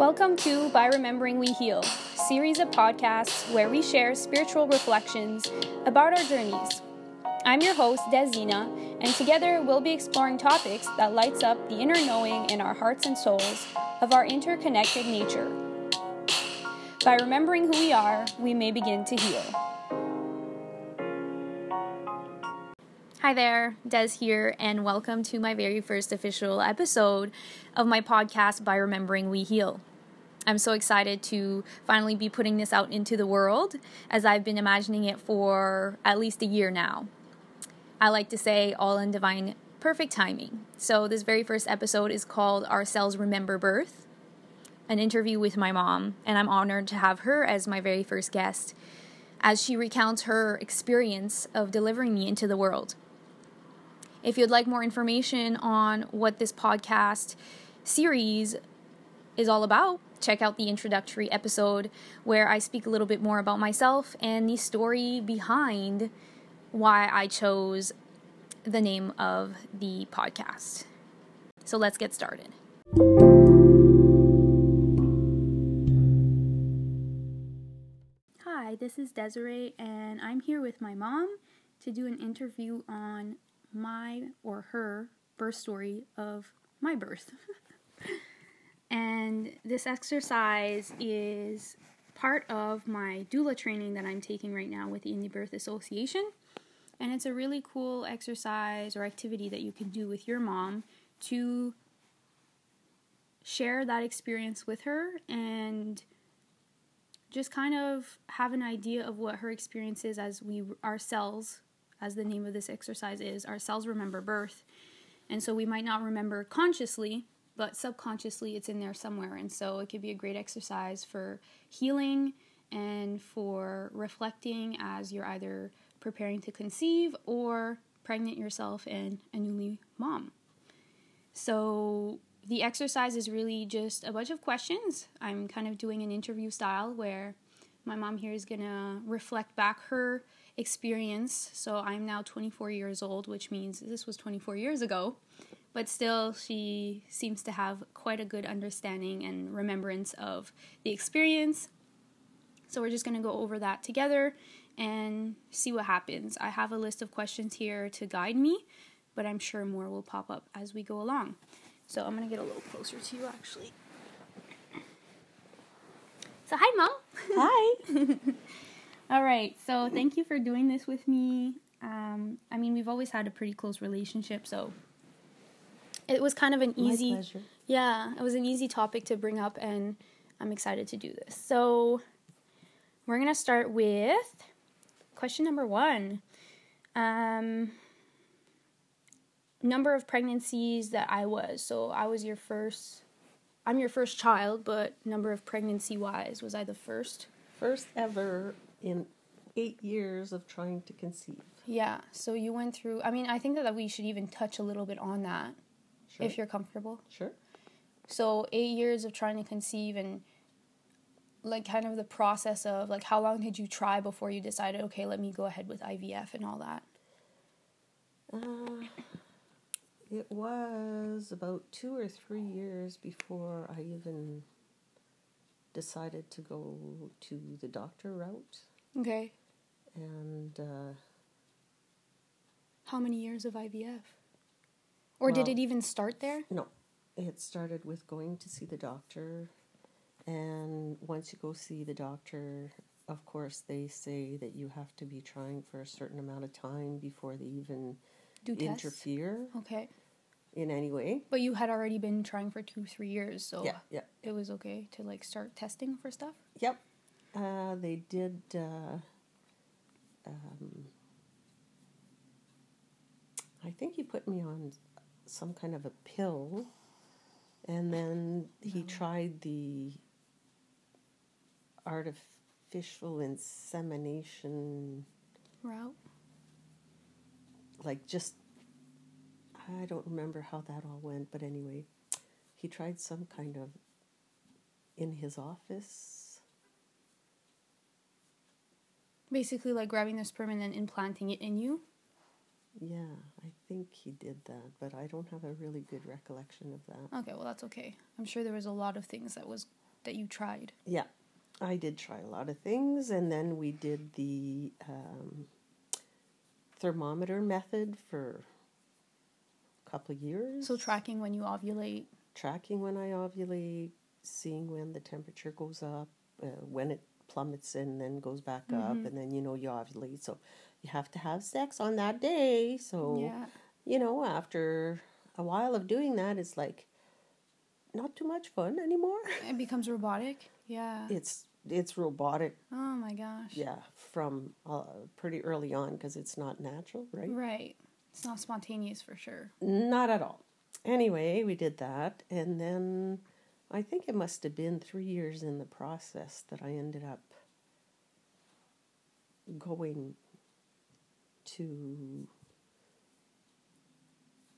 Welcome to By Remembering We Heal, series of podcasts where we share spiritual reflections about our journeys. I'm your host, Dezina, and together we'll be exploring topics that lights up the inner knowing in our hearts and souls of our interconnected nature. By remembering who we are, we may begin to heal. Hi there, Dez here, and welcome to my very first official episode of my podcast by Remembering We Heal. I'm so excited to finally be putting this out into the world as I've been imagining it for at least a year now. I like to say all in divine perfect timing. So, this very first episode is called Our Cells Remember Birth, an interview with my mom, and I'm honored to have her as my very first guest as she recounts her experience of delivering me into the world. If you'd like more information on what this podcast series is all about, check out the introductory episode where I speak a little bit more about myself and the story behind why I chose the name of the podcast. So let's get started. Hi, this is Desiree, and I'm here with my mom to do an interview on my or her birth story of my birth. and this exercise is part of my doula training that I'm taking right now with the Indie Birth Association. And it's a really cool exercise or activity that you can do with your mom to share that experience with her and just kind of have an idea of what her experience is as we ourselves as the name of this exercise is, our cells remember birth. And so we might not remember consciously, but subconsciously it's in there somewhere. And so it could be a great exercise for healing and for reflecting as you're either preparing to conceive or pregnant yourself and a newly mom. So the exercise is really just a bunch of questions. I'm kind of doing an interview style where my mom here is going to reflect back her experience. So I'm now 24 years old, which means this was 24 years ago. But still, she seems to have quite a good understanding and remembrance of the experience. So we're just going to go over that together and see what happens. I have a list of questions here to guide me, but I'm sure more will pop up as we go along. So I'm going to get a little closer to you actually. So, hi, Mom. Hi. All right. So thank you for doing this with me. Um, I mean, we've always had a pretty close relationship, so it was kind of an easy. Yeah, it was an easy topic to bring up, and I'm excited to do this. So we're gonna start with question number one. Um, number of pregnancies that I was. So I was your first. I'm your first child, but number of pregnancy wise, was I the first? First ever in eight years of trying to conceive. Yeah. So you went through. I mean, I think that we should even touch a little bit on that, Sure. if you're comfortable. Sure. So eight years of trying to conceive and like kind of the process of like how long did you try before you decided okay let me go ahead with IVF and all that. Uh, it was about two or three years before I even decided to go to the doctor route. Okay. And uh, How many years of IVF? Or did it even start there? no, it started with going to see the doctor. And once you go see the doctor, of course, they say that you have to be trying for a certain amount of time before they even Do tests? interfere Okay. in any way. But you had already been trying for two, three years, so Yeah, yeah. it was okay to like start testing for stuff. Yep. Uh, they did. Uh, um, I think he put me on some kind of a pill, and then he tried the artificial insemination, Route. like just. I don't remember how that all went, but anyway, he tried some kind of in his office Basically like grabbing the sperm and then implanting it in you. Yeah, I think he did that, but I don't have a really good recollection of that. Okay, well that's okay. I'm sure there was a lot of things that was that you tried. Yeah, I did try a lot of things, and then we did the um, thermometer method for a couple of years. So tracking when you ovulate. tracking when I ovulate, seeing when the temperature goes up, uh, when it plummets and then goes back up, and then you know you ovulate. So you have to have sex on that day. So Yeah. you know, after a while of doing that, it's like not too much fun anymore. It becomes robotic. Yeah. It's it's robotic, Oh my gosh. yeah, from uh, pretty early on because it's not natural, right? Right. It's not spontaneous for sure. Not at all. Anyway, we did that, and then I think it must have been three years in the process that I ended up going to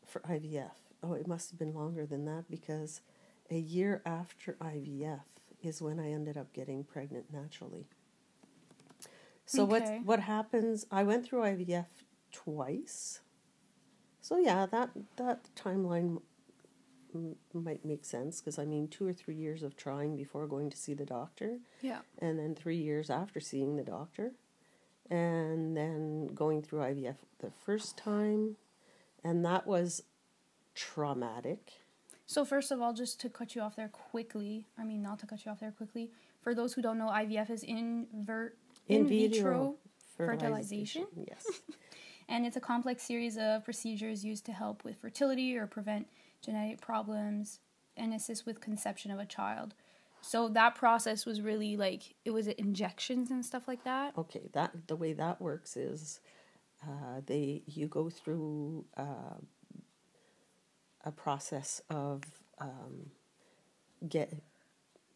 for IVF. Oh, it must have been longer than that because a year after IVF is when I ended up getting pregnant naturally. So Okay. what what happens? I went through IVF twice. So yeah, that that timeline m- might make sense because I mean two or three years of trying before going to see the doctor, Yeah. and then three years after seeing the doctor, and then going through IVF the first time, and that was traumatic. So first of all, just to cut you off there quickly, I mean not to cut you off there quickly. For those who don't know, IVF is invert in, vitro, fertilization. Yes. and it's a complex series of procedures used to help with fertility or prevent genetic problems and assist with conception of a child. So that process was really like it was injections and stuff like that. Okay, that the way that works is uh, they you go through uh, a process of um, get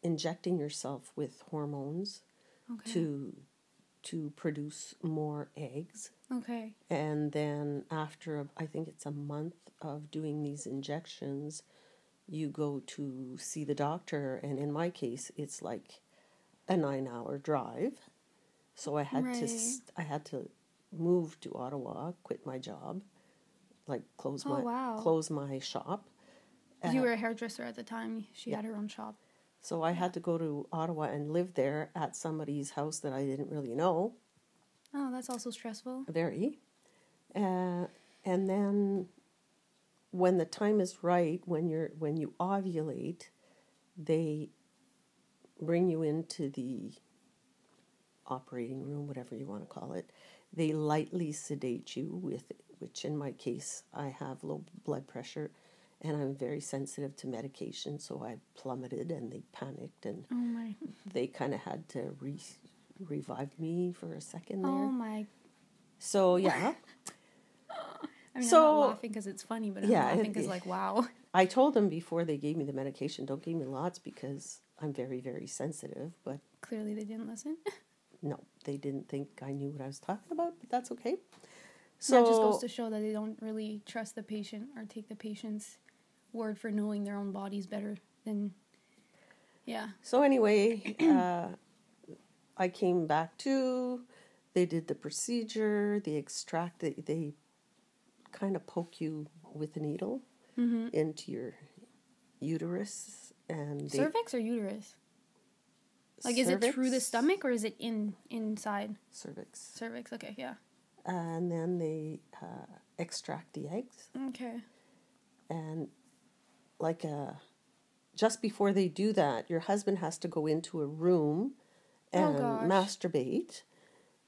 injecting yourself with hormones Okay. to to produce more eggs Okay. and then after I think it's a month of doing these injections you go to see the doctor and in my case it's like a 9 hour drive so I had to I had to move to Ottawa quit my job like close Oh, my wow. close my shop you were a hairdresser at the time. She had her own shop. so I had to go to Ottawa and live there at somebody's house that I didn't really know Oh, that's also stressful. very. Uh, and then when the time is right, when you're when you ovulate, they bring you into the operating room, whatever you want to call it. They lightly sedate you with, which in my case, I have low blood pressure, and I'm very sensitive to medication, so I plummeted, and they panicked, and Oh my. they kind of had to re- revive me for a second there. Oh my. So yeah. I mean, So- I'm not laughing because it's funny, but I'm Yeah, laughing because like, wow. I told them before they gave me the medication, don't give me lots because I'm very, very sensitive. But Clearly, they didn't listen. no, they didn't think I knew what I was talking about, but that's okay. So that just goes to show that they don't really trust the patient or take the patient's word for knowing their own bodies better than. Yeah. so anyway, uh, I came back to. They did the procedure. They extract. They, they kind of poke you with a needle Mm-hmm. into your uterus, and Cervix or uterus? Like, is it through the stomach or is it in inside Cervix, cervix? Okay, yeah. and then they uh, extract the eggs. Okay. and like a just before they do that your husband has to go into a room Oh, and gosh. masturbate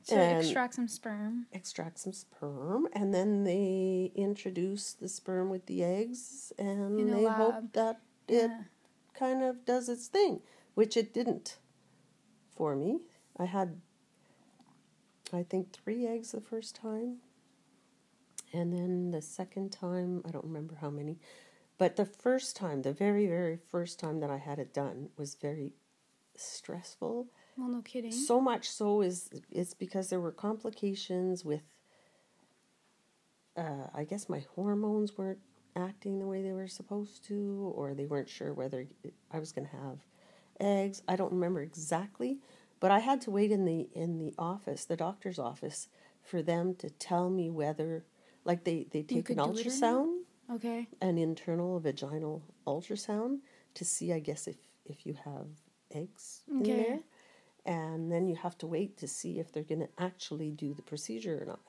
So extract some sperm. extract some sperm and then they introduce the sperm with the eggs and In they hope that it Yeah. kind of does its thing which it didn't for me i had i think three eggs the first time and then the second time i don't remember how many but the first time the very very first time that i had it done was very stressful Well, no kidding. so much so is it's because there were complications with uh, I guess my hormones weren't acting the way they were supposed to, or they weren't sure whether I was going to have eggs. I don't remember exactly, but I had to wait in the in the office, the doctor's office, for them to tell me whether, like they they take an could do it or not? ultrasound, okay. an internal vaginal ultrasound, to see, I guess, if if you have eggs in there. And then you have to wait to see if they're going to actually do the procedure or not.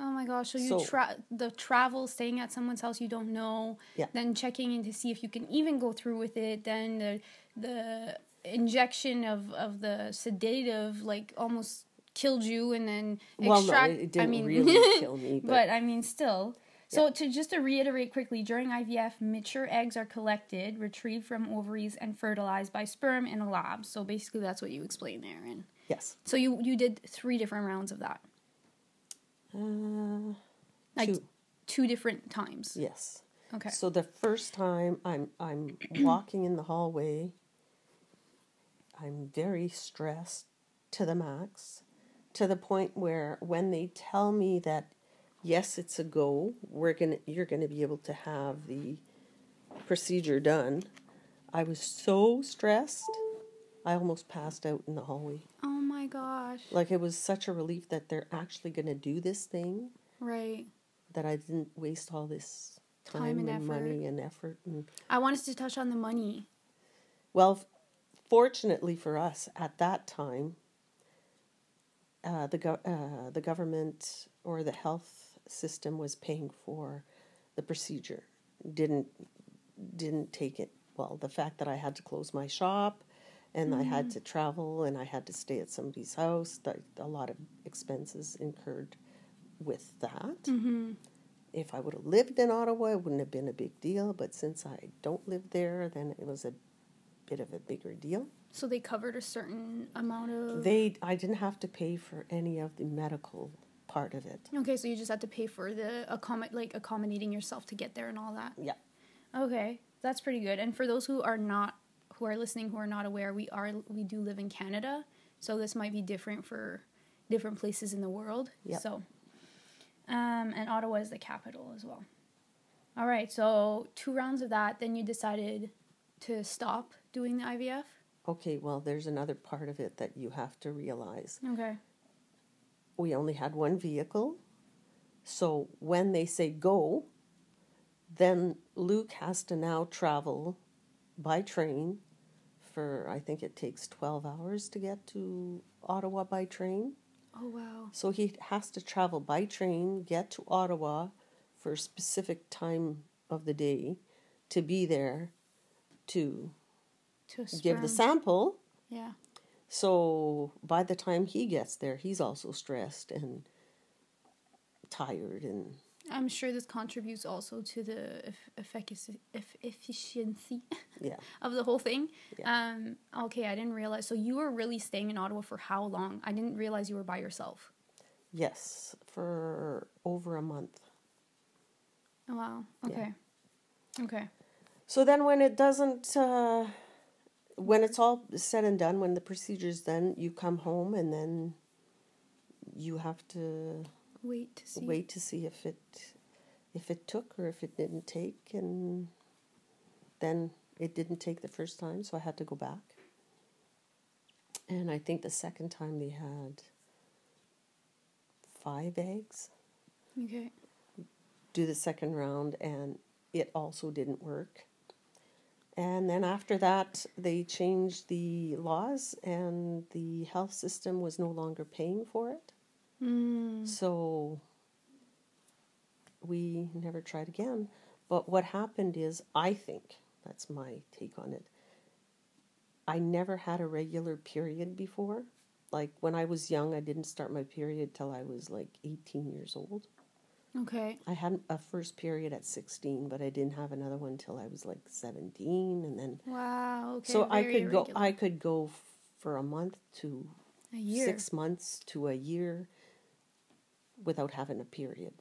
Oh my gosh! So you So- tra- the travel, staying at someone's house you don't know, Yeah. then checking in to see if you can even go through with it, then the the injection of of the sedative like almost killed you, and then Well, extract. no, it didn't I mean, really kill me, but, but I mean, still. So to just to reiterate quickly, during IVF, mature eggs are collected, retrieved from ovaries, and fertilized by sperm in a lab. So basically, that's what you explained there. And yes. so you you did three different rounds of that, Uh, like two. two different times. Yes. Okay. So the first time I'm I'm walking in the hallway, I'm very stressed to the max, to the point where when they tell me that yes, it's a go, we're gonna you're gonna be able to have the procedure done, I was so stressed, I almost passed out in the hallway. Oh my gosh. Like it was such a relief that they're actually gonna do this thing Right. that I didn't waste all this time, Time and and, effort. money and effort and I wanted to touch on the money. Well, f- fortunately for us, at that time, uh, the go- uh, the government or the health system was paying for the procedure. Didn't didn't take it well. The fact that I had to close my shop, and I had to travel, and I had to stay at somebody's house. That a lot of expenses incurred with that. Mm-hmm. If I would have lived in Ottawa, it wouldn't have been a big deal. But since I don't live there, then it was a bit of a bigger deal. So they covered a certain amount of. They, I didn't have to pay for any of the medical part of it. okay, so you just had to pay for the accommod like accommodating yourself to get there and all that. Yeah. Okay, that's pretty good. And for those who are not who are listening who are not aware, we are we do live in Canada, so this might be different for different places in the world. Yep. So, um, and Ottawa is the capital as well. All right, so two rounds of that, then you decided to stop doing the IVF. Okay, well, there's another part of it that you have to realize. Okay. We only had one vehicle. So when they say go, then Luke has to now travel by train for, I think it takes 12 hours to get to Ottawa by train. Oh wow. So he has to travel by train, get to Ottawa for a specific time of the day to be there to To give the sample. Yeah. So by the time he gets there, he's also stressed and tired and I'm sure this contributes also to the eff- efficacy, efficiency yeah. of the whole thing. Yeah. Um, okay, I didn't realize. So you were really staying in Ottawa for how long? I didn't realize you were by yourself. Yes, for over a month. Oh, wow. Yeah. Okay. Okay. So then when it doesn't uh, when it's all said and done, when the procedure's done, you come home and then you have to Wait to see. wait to see if it if it took or if it didn't take and then it didn't take the first time so i had to go back and i think the second time they had five eggs Okay. do the second round and it also didn't work and then after that they changed the laws and the health system was no longer paying for it Mm. So we never tried again. But what happened is, I think, that's my take on it. I never had a regular period before. Like when I was young, I didn't start my period till I was like 18 years old. Okay. I had a first period at 16, but I didn't have another one till I was like 17 and then Wow. Okay. so I very could go. I could go for a month to a year. six months to a year without having a period.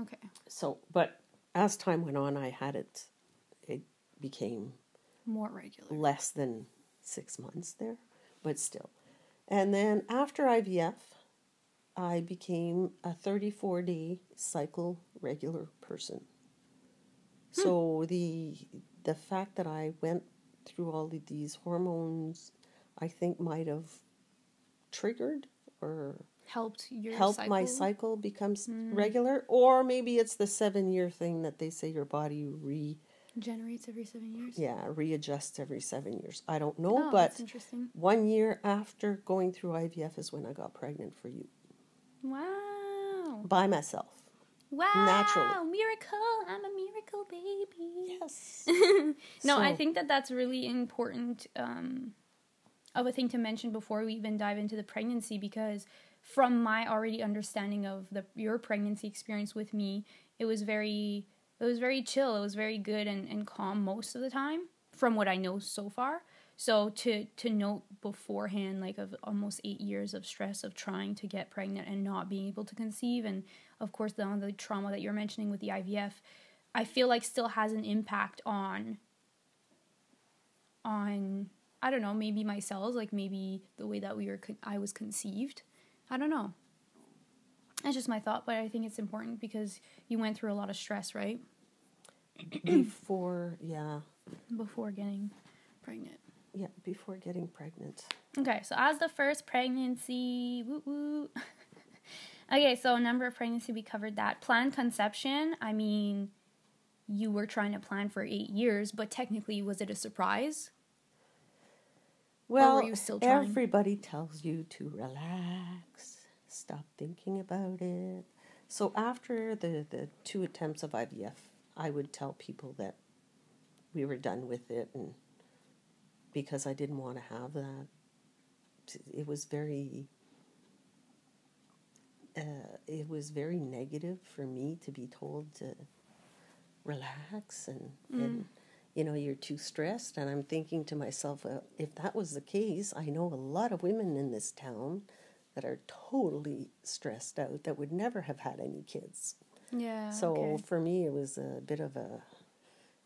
Okay. So, but as time went on, I had it, it became More regular. less than six months there, but still. And then after IVF, I became a 34 day cycle regular person. Hmm. So the the fact that I went through all of these hormones, I think might have triggered or Helped your help cycle. my cycle becomes hmm. regular or maybe it's the seven year thing that they say your body re Generates every seven years. yeah, readjusts every seven years. I don't know, Oh, but one year after going through IVF is when I got pregnant for you Wow. by myself. Wow. Naturally. Miracle. I'm a miracle baby. Yes. No, I think that that's really important um, of a thing to mention before we even dive into the pregnancy because from my already understanding of the your pregnancy experience with me, it was very it was very chill. It was very good and, and calm most of the time from what I know so far. So to to note beforehand, like of almost eight years of stress of trying to get pregnant and not being able to conceive, and of course the the trauma that you're mentioning with the IVF, I feel like still has an impact on on I don't know maybe my cells, like maybe the way that we were con- I was conceived. I don't know. That's just my thought, but I think it's important because you went through a lot of stress, right, before, yeah, before getting pregnant. Yeah, before getting pregnant. Okay, so as the first pregnancy, woo woo. okay, so number of pregnancy, we covered that. Planned conception, I mean, you were trying to plan for eight years, but technically, was it a surprise? Well, were you still trying? everybody tells you to relax, stop thinking about it. So after the, the two attempts of IVF, I would tell people that we were done with it and because I didn't want to have that. It was very uh, it was very negative for me to be told to relax and, and you know you're too stressed. And i'm thinking to myself uh, if that was the case i know a lot of women in this town that are totally stressed out that would never have had any kids. Yeah. so for me it was a bit of a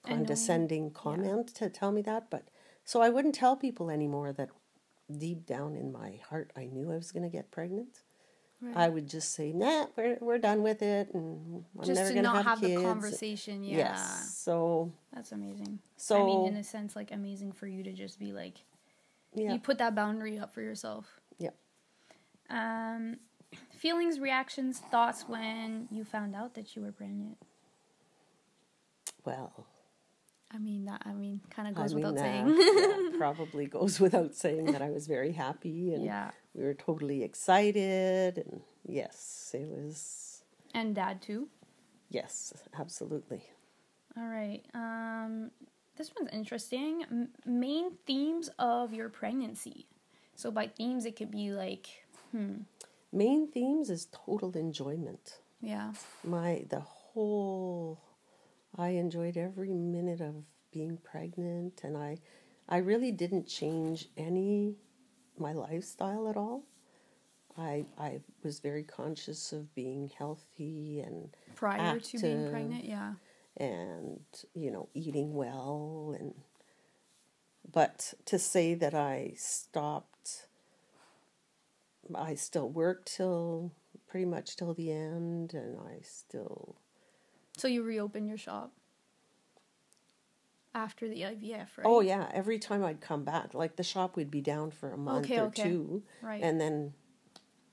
condescending comment to tell me that but so i wouldn't tell people anymore that deep down in my heart i knew i was going to get pregnant Right. I would just say, "Nah, we're we're done with it, and I'm just never to gonna not have, have, kids." the conversation. Yeah. Yes. So That's amazing. so I mean, in a sense, like amazing for you to just be like, yeah, you put that boundary up for yourself. yeah. Um, feelings, reactions, thoughts when you found out that you were pregnant. Well, I mean that. I mean, kind of I goes mean without that saying. yeah, probably goes without saying that I was very happy and yeah, we were totally excited, and yes, it was and dad too. yes, absolutely. All right. Um, this one's interesting. M- main themes of your pregnancy. So by themes, it could be like, hmm, Main themes is total enjoyment. yeah, my the whole I enjoyed every minute of being pregnant and I I really didn't change any my lifestyle at all. I I was very conscious of being healthy and prior to being pregnant. Yeah. and you know eating well and but to say that I stopped I still worked till pretty much till the end and I still So you reopened your shop after the IVF, right? Oh yeah, every time I'd come back, like the shop would be down for a month Okay, or okay. two, Right. and then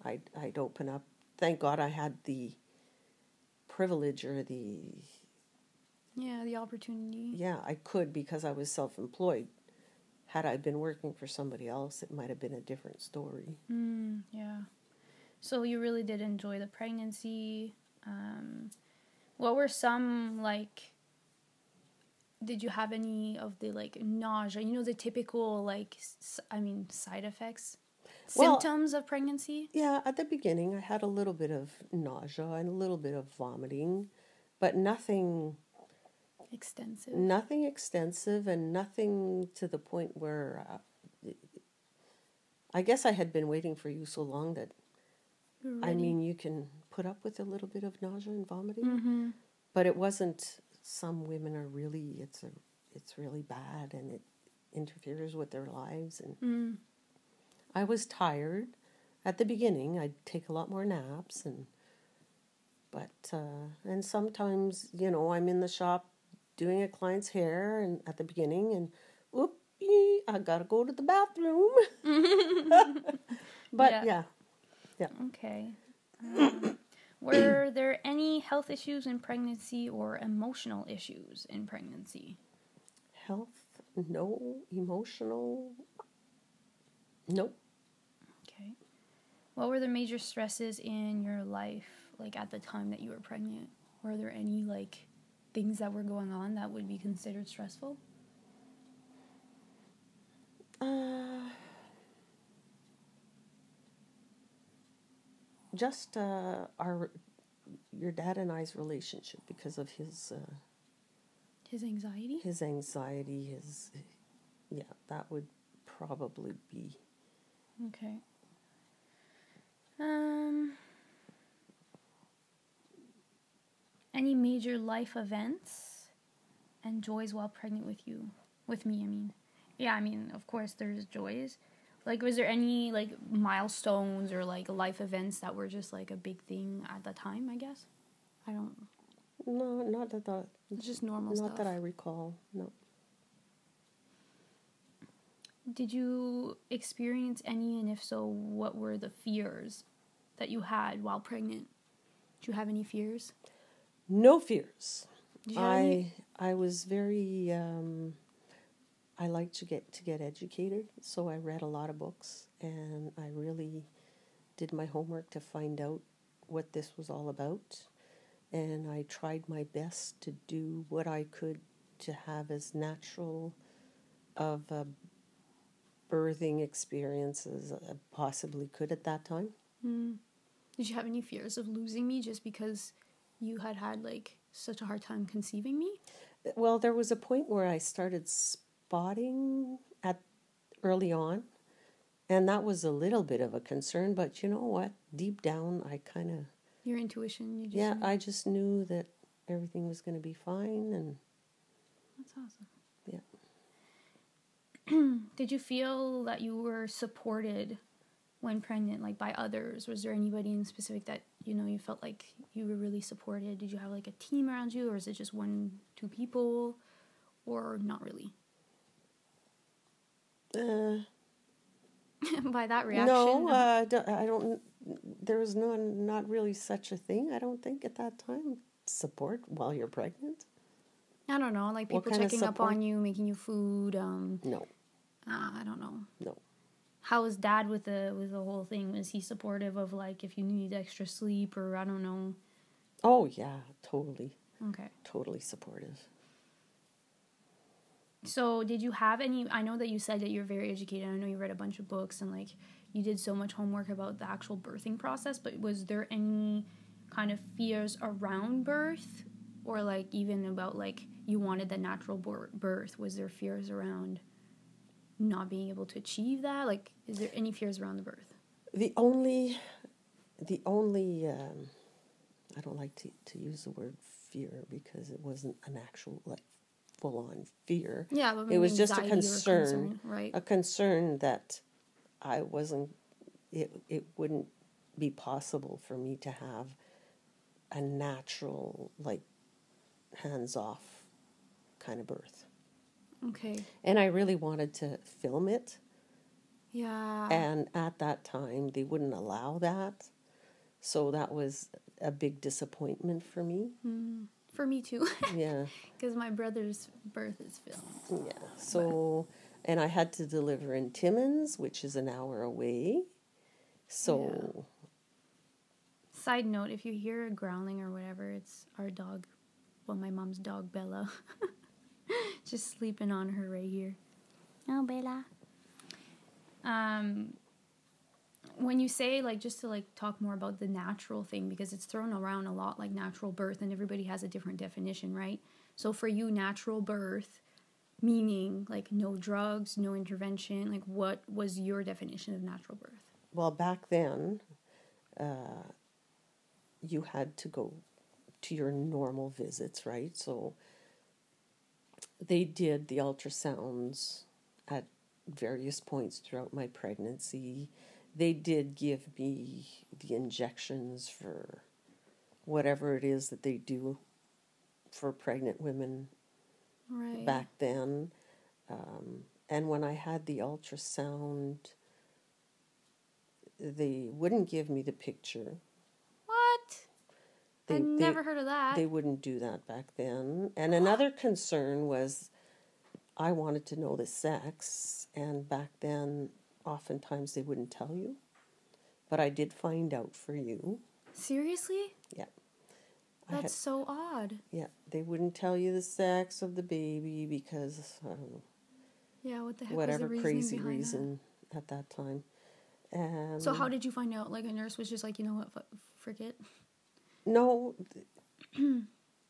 I'd I'd open up. Thank God I had the privilege or the yeah, the opportunity. yeah I could because I was self-employed. Had I been working for somebody else, it might have been a different story. Mm, yeah. So you really did enjoy the pregnancy. Um, what were some like? Did you have any of the like nausea? You know the typical like s- I mean side effects, Well- symptoms of pregnancy. Yeah, at the beginning I had a little bit of nausea and a little bit of vomiting, but nothing Extensive. nothing extensive and nothing to the point where uh, I guess I had been waiting for you so long that were I mean you can put up with a little bit of nausea and vomiting, Mhm. but it wasn't. Some women are really it's a it's really bad and it interferes with their lives and Mm. I was tired at the beginning. I'd take a lot more naps and but uh, and sometimes you know I'm in the shop doing a client's hair and at the beginning and whoop I gotta go to the bathroom. but Yeah. yeah, Okay. Um, were there any health issues in pregnancy or emotional issues in pregnancy? Health, no. Emotional, nope. Okay. What were the major stresses in your life, like at the time that you were pregnant? Were there any like things that were going on that would be considered stressful? Uh, just uh, our your dad and I's relationship because of his uh, His anxiety? his anxiety, his yeah, that would probably be Okay. Um any major life events and joys while pregnant with you? With me, I mean. Yeah, I mean, of course there's joys. Like was there any like milestones or like life events that were just like a big thing at the time, I guess? I don't no, not that that it's just normal not stuff. that I recall. No. Did you experience any, and if so, what were the fears that you had while pregnant? Did you have any fears? No fears. Did you have any? I I was very um, I like to get to get educated, so I read a lot of books and I really did my homework to find out what this was all about. And I tried my best to do what I could to have as natural of a birthing experience as I possibly could at that time. Mm. Did you have any fears of losing me just because you had had like such a hard time conceiving me? Well, there was a point where I started spotting at early on, and that was a little bit of a concern. But you know what? Deep down, I kind of Your intuition, you just yeah, knew? I just knew that everything was going to be fine, and That's awesome. Yeah. Did you feel that you were supported when pregnant, like by others? Was there anybody in specific that you know you felt like you were really supported? Did you have like a team around you, or is it just one, two people, or not really? Uh, by that reaction, no, uh, I don't- I don't. There was no not really such a thing. I don't think at that time support while you're pregnant. I don't know, like people checking up on you, making you food. Um, No, ah, I don't know. no. How was dad with the with the whole thing? Was he supportive of like if you need extra sleep or I don't know? Oh yeah, totally, Okay. totally supportive. So, did you have any? I know that you said that you're very educated. I know you read a bunch of books and like you did so much homework about the actual birthing process. But was there any kind of fears around birth, or like even about like you wanted the natural birth? Was there fears around not being able to achieve that? Like, is there any fears around the birth? The only, the only, um, I don't like to, to use the word fear because it wasn't an actual like full on fear. Yeah, but It was just a or concern, right? A concern that I wasn't, it, it wouldn't be possible for me to have a natural, like, hands off kind of birth. Okay. And I really wanted to film it. Yeah. And at that time, they wouldn't allow that. So that was a big disappointment for me. Mm, for me too, Yeah, because my brother's birth is filmed. yeah. So, and I had to deliver in Timmins, which is an hour away. So, Side note: If you hear a growling or whatever, it's our dog. Well, my mom's dog Bella, just sleeping on her right here. Oh, Bella. Um, when you say like just to like talk more about the natural thing because it's thrown around a lot like natural birth and everybody has a different definition right so for you natural birth meaning like no drugs no intervention like what was your definition of natural birth well, back then, uh, you had to go to your normal visits, right? So, they did the ultrasounds at various points throughout my pregnancy. They did give me the injections for whatever it is that they do for pregnant women right back then. Um, and when I had the ultrasound, they wouldn't give me the picture. what They, I they- never heard of that. they wouldn't do that back then. And another concern was I wanted to know the sex, and back then, oftentimes they wouldn't tell you. But I did find out for you. Seriously? Yeah. That's had, so odd. yeah, they wouldn't tell you the sex of the baby because I don't know Yeah, what the heck whatever the crazy reason at that time. And So how did you find out? Like a nurse was just like, you know what, f- it. No,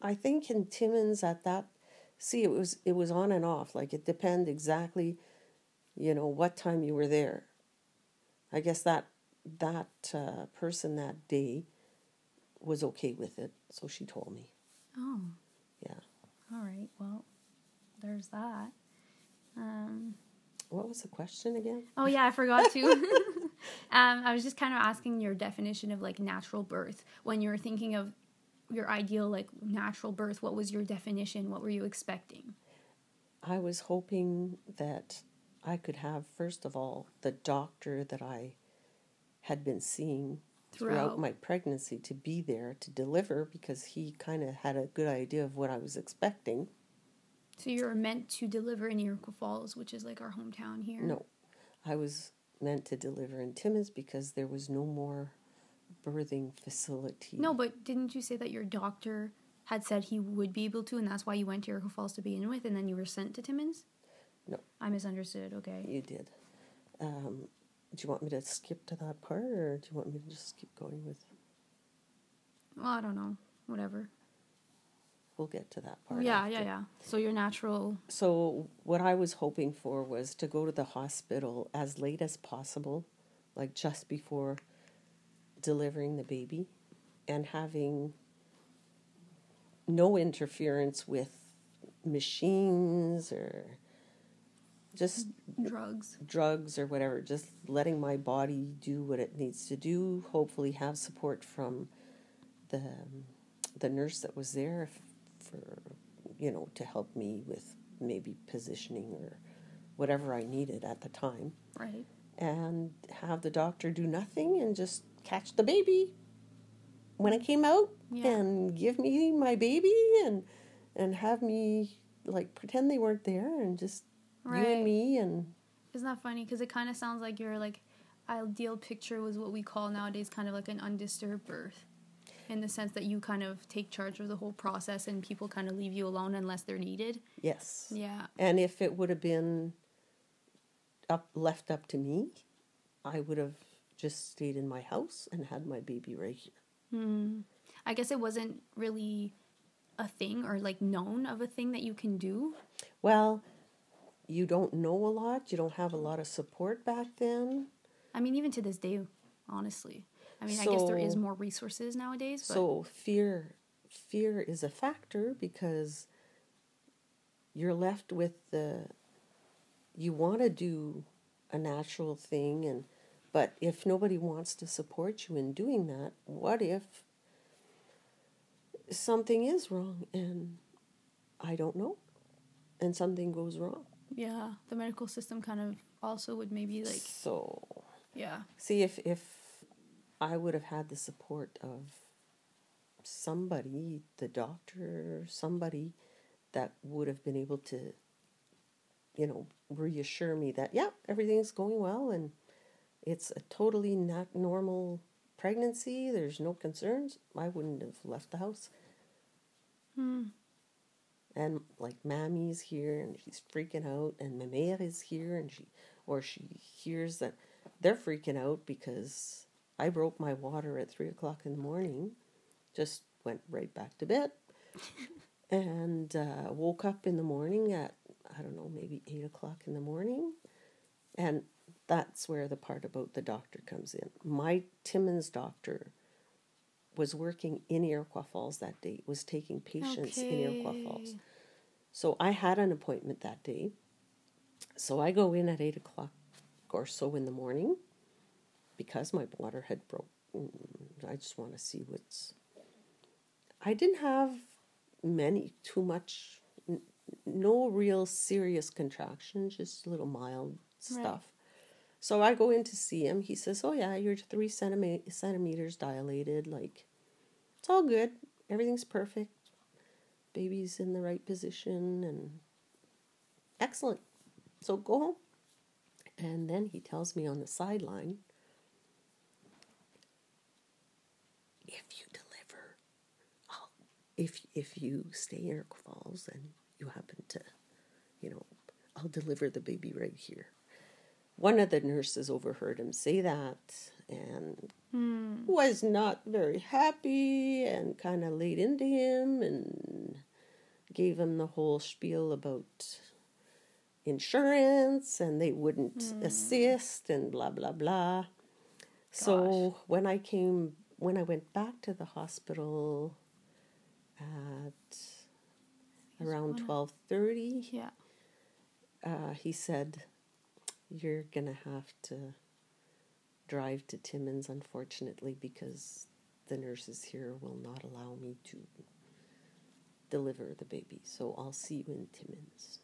I think in Timmins at that, see, it was it was on and off. Like it depended exactly, you know, what time you were there. I guess that that uh, person that day was okay with it, so she told me. Oh, Yeah. all right. Well, there's that. Um, What was the question again? oh yeah, I forgot to. um, I was just kind of asking your definition of like natural birth when you were thinking of your ideal like natural birth. What was your definition? What were you expecting? I was hoping that I could have, first of all, the doctor that I had been seeing throughout, Throughout. my pregnancy to be there to deliver because he kind of had a good idea of what I was expecting. So you were meant to deliver in Iroquois Falls, which is like our hometown here. No, I was meant to deliver in Timmins because there was no more birthing facility. No, but didn't you say that your doctor had said he would be able to, and that's why you went to Iroquois Falls to begin with, and then you were sent to Timmins? No. I misunderstood. Okay. You did. Um, do you want me to skip to that part or do you want me to just keep going with. Well, I don't know. Whatever. We'll get to that part. yeah, after. yeah, yeah. So your natural. So what I was hoping for was to go to the hospital as late as possible, like just before delivering the baby, and having no interference with machines or just drugs. drugs or whatever, just letting my body do what it needs to do. Hopefully, have support from the the nurse that was there for you know to help me with maybe positioning or whatever I needed at the time, Right. and have the doctor do nothing and just catch the baby when it came out Yeah. and give me my baby and and have me like pretend they weren't there and just you and me and Isn't that funny? Because it kind of sounds like your like ideal picture was what we call nowadays kind of like an undisturbed birth, in the sense that you kind of take charge of the whole process and people kind of leave you alone unless they're needed. yes Yeah. And if it would have been up left up to me, I would have just stayed in my house and had my baby right here. Hmm. I guess it wasn't really a thing or like known of a thing that you can do. Well, you don't know a lot. You don't have a lot of support back then. I mean, even to this day, honestly. I mean, I guess there is more resources nowadays, but So fear fear is a factor because you're left with the you want to do a natural thing and but if nobody wants to support you in doing that, what if something is wrong and I don't know and something goes wrong? Yeah, the medical system kind of also would maybe like, so yeah, See if if I would have had the support of somebody, the doctor, somebody that would have been able to, you know, reassure me that yeah, everything's going well and it's a totally not normal pregnancy. There's no concerns. I wouldn't have left the house. Hmm. And like Mammy's here and she's freaking out, and my mère is here and she, or she hears that they're freaking out because I broke my water at three o'clock in the morning, just went right back to bed, and uh, woke up in the morning at I don't know maybe eight o'clock in the morning, and that's where the part about the doctor comes in. My Timmins doctor was working in Iroquois Falls that day, was taking patients in Iroquois Falls. So I had an appointment that day. So I go in at eight o'clock or so in the morning because my water had broke. mm, I just want to see what's. I didn't have many, too much, n- no real serious contractions, just a little mild Right. So I go in to see him. He says, "Oh yeah, you're three centimet- centimeters dilated. Like, It's all good. Everything's perfect. Baby's in the right position and excellent. So go home. And then he tells me on the sideline if you deliver, if if you stay in Iroquois Falls and you happen to, you know, I'll deliver the baby right here. One of the nurses overheard him say that and was not very happy and kind of laid into him and gave him the whole spiel about insurance and they wouldn't assist and blah blah blah. So when I came when I went back to the hospital at around twelve thirty, Yeah. uh, he said, "You're gonna have to drive to Timmins, unfortunately, because the nurses here will not allow me to deliver the baby. So I'll see you in Timmins."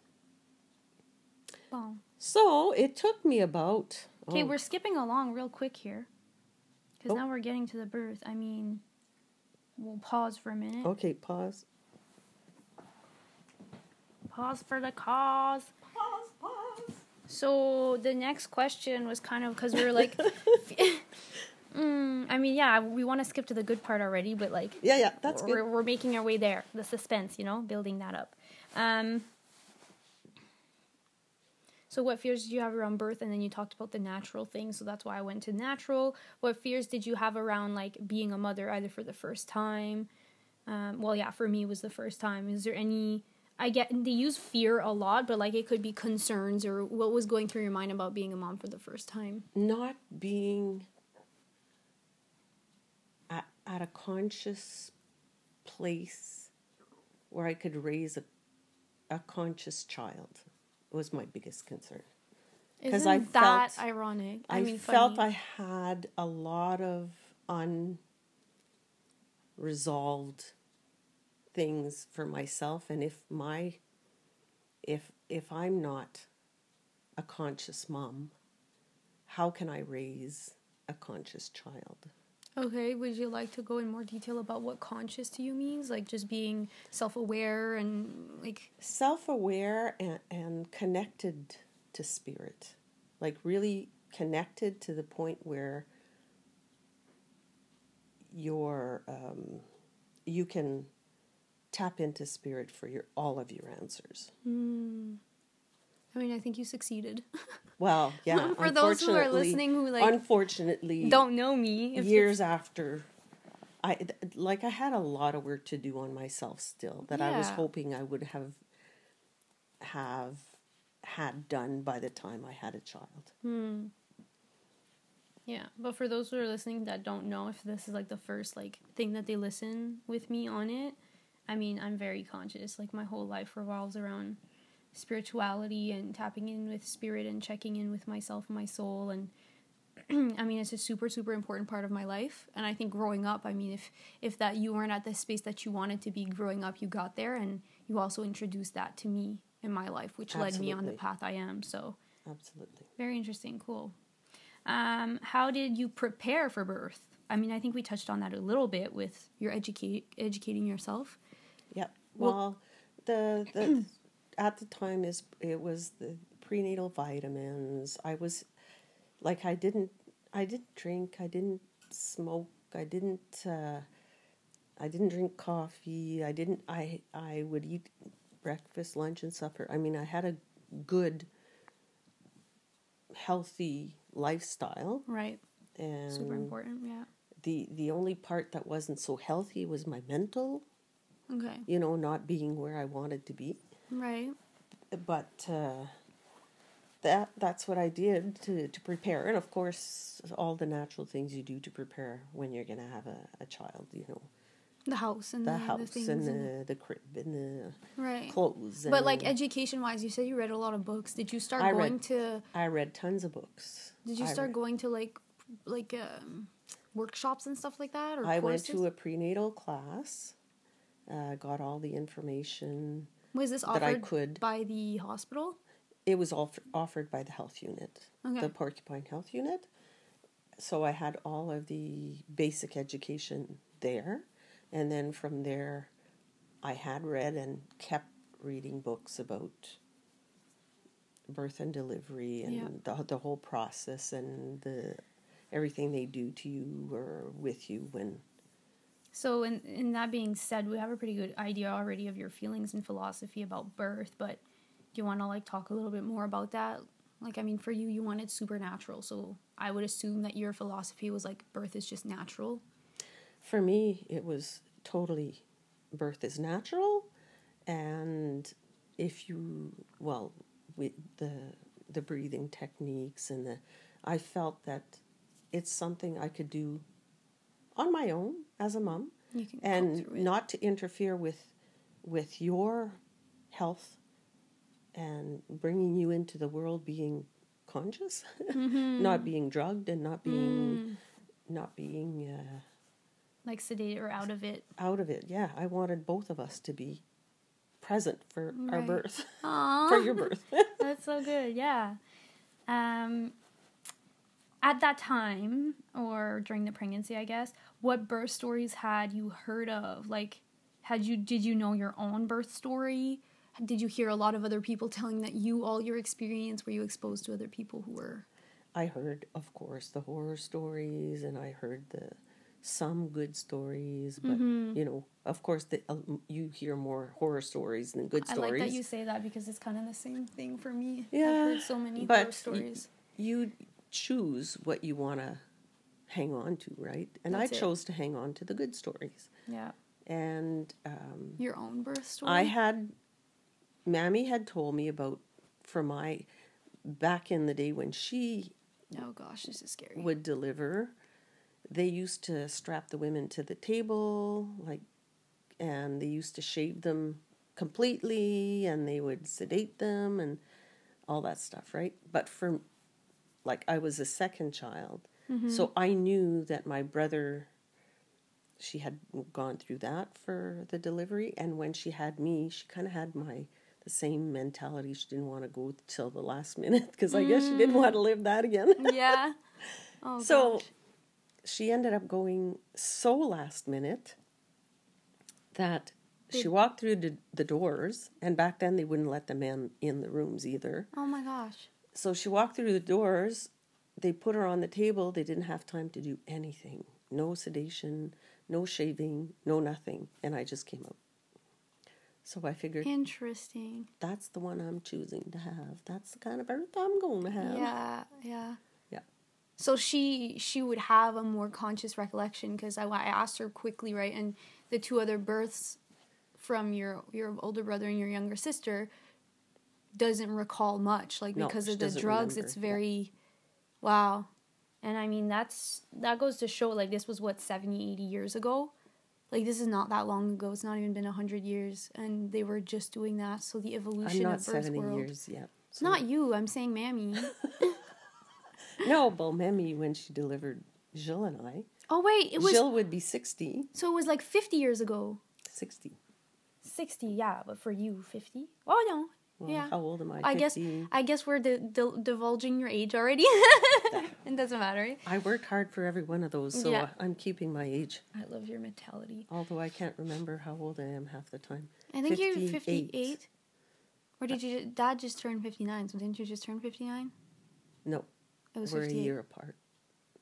Well, So it took me about okay, oh, we're skipping along real quick here, because Oh. now we're getting to the birth. I mean, we'll pause for a minute. okay pause. Pause for the cause. So the next question was kind of because we were like, mm, I mean, yeah, we want to skip to the good part already, but like, Yeah, yeah, that's we're, good. we're making our way there. The suspense, you know, building that up. Um, so, what fears did you have around birth? And then you talked about the natural thing, so that's why I went to natural. What fears did you have around like being a mother, either for the first time? Um, well, yeah, for me it was the first time. Is there any? I get they use fear a lot, but like it could be concerns or what was going through your mind about being a mom for the first time. Not being at, at a conscious place where I could raise a, a conscious child was my biggest concern. 'Cause Isn't I that felt- ironic? I, mean, felt funny. I had a lot of unresolved things for myself and if my if if I'm not a conscious mom, how can I raise a conscious child? Okay, would you like to go in more detail about what conscious to you means? Like just being self aware and like Self-aware and, and connected to spirit. Like really connected to the point where you're um, you can tap into spirit for your all of your answers. Hmm. I mean I think you succeeded. Well, yeah. For those who are listening who, like, unfortunately Don't know me. If years after I like I had a lot of work to do on myself still that I was hoping I would have have had done by the time I had a child. Hmm. Yeah, but for those who are listening that don't know if this is like the first like thing that they listen with me on it, I mean, I'm very conscious. Like my whole life revolves around spirituality and tapping in with spirit and checking in with myself and my soul and I mean, it's a super super important part of my life. And I think growing up, I mean, if if that you weren't at the space that you wanted to be growing up, you got there and you also introduced that to me in my life, which led me on the path I am. So, Absolutely. very interesting. Cool. Um, how did you prepare for birth? I mean, I think we touched on that a little bit with your educate educating yourself. Yep. Well- Well, the the at the time is it was the prenatal vitamins. I was like I didn't I didn't drink. I didn't smoke. I didn't uh, I didn't drink coffee. I didn't I I would eat breakfast, lunch, and supper. I mean, I had a good, healthy lifestyle, Right. and Super important. Yeah. the the only part that wasn't so healthy was my mental. Okay. You know, not being where I wanted to be. Right. but uh, that that's what I did to, to prepare, and of course, all the natural things you do to prepare when you're gonna have a, a child. You know, The house and the the, house things and and- the the crib and the right. clothes. But like education wise, you said you read a lot of books. Did you start I going read- to? I read tons of books. Did you I start read- going to like like um, workshops and stuff like that? Or I went to a prenatal class. Uh, got all the information. Was this that I offered could- by the hospital? It was all offered by the health unit, Okay. the Porcupine Health Unit. So I had all of the basic education there. And then from there, I had read and kept reading books about birth and delivery and Yeah. the, the whole process and the everything they do to you or with you when So, in, in that being said, we have a pretty good idea already of your feelings and philosophy about birth, but do you want to like talk a little bit more about that? Like, I mean, for you, you wanted supernatural, so I would assume that your philosophy was like birth is just natural. for me it was totally birth is natural and if you well with the the breathing techniques and the i felt that it's something i could do on my own as a mom and go through it. not to interfere with with your health and bringing you into the world being conscious Mm-hmm. not being drugged and not being Mm. not being uh, like sedated or out of it. out of it. Yeah, I wanted both of us to be present for our birth, for your birth. That's so good, yeah. Um, at that time, or during the pregnancy, I guess, what birth stories had you heard of? Like, had you did you know your own birth story? Did you hear a lot of other people telling that you all your experience? Were you exposed to other people who were? I heard, of course, the horror stories, and I heard the some good stories, but Mm-hmm. you know, of course, the, um, you hear more horror stories than good I stories. I like that you say that because it's kind of the same thing for me. Yeah, I've heard so many but horror y- stories. you choose what you want to hang on to, right? And That's I it. chose to hang on to the good stories. yeah, And um, your own birth story. I had, Mammy had told me about for my back in the day when she oh gosh, this is scary. would deliver, they used to strap the women to the table, like, and they used to shave them completely, and they would sedate them and all that stuff, right? But for, like, I was a second child, mm-hmm. so I knew that my brother, she had gone through that for the delivery, and when she had me, she kind of had my the same mentality. She didn't want to go till the last minute because I guess she didn't mm. want to live that again. yeah. Oh So gosh. she ended up going so last minute that she walked through the, the doors, and back then they wouldn't let the men in the rooms either. Oh my gosh. So she walked through the doors, they put her on the table, they didn't have time to do anything no sedation, no shaving, no nothing. And I just came out. So I figured Interesting. that's the one I'm choosing to have. That's the kind of birth I'm going to have. Yeah, yeah. Yeah. So she she would have a more conscious recollection because I, I asked her quickly, right? And the two other births from your your older brother and your younger sister doesn't recall much, like No, because of the drugs. remember, It's yeah. very wow. And I mean that's that goes to show like this was what 70, 80 years ago. Like this is not that long ago. It's not even been hundred years, and they were just doing that. So the evolution of birth 70 world. years yet. so- Not you. I'm saying, mammy. No, but Mammy, when she delivered Jill and I, Oh wait, it was Jill would be 60. so it was like 50 years ago. 60. 60, yeah, but for you 50? Oh no. Well, yeah. How old am I? I guess I guess we're di- di- divulging your age already. it doesn't matter. right? I worked hard for every one of those, so Yeah. I'm keeping my age. I love your mentality. Although I can't remember how old I am half the time. I think you're 58. 58. Or did you dad just turn 59? So didn't you just turn 59? No, It was we're 58. a year apart.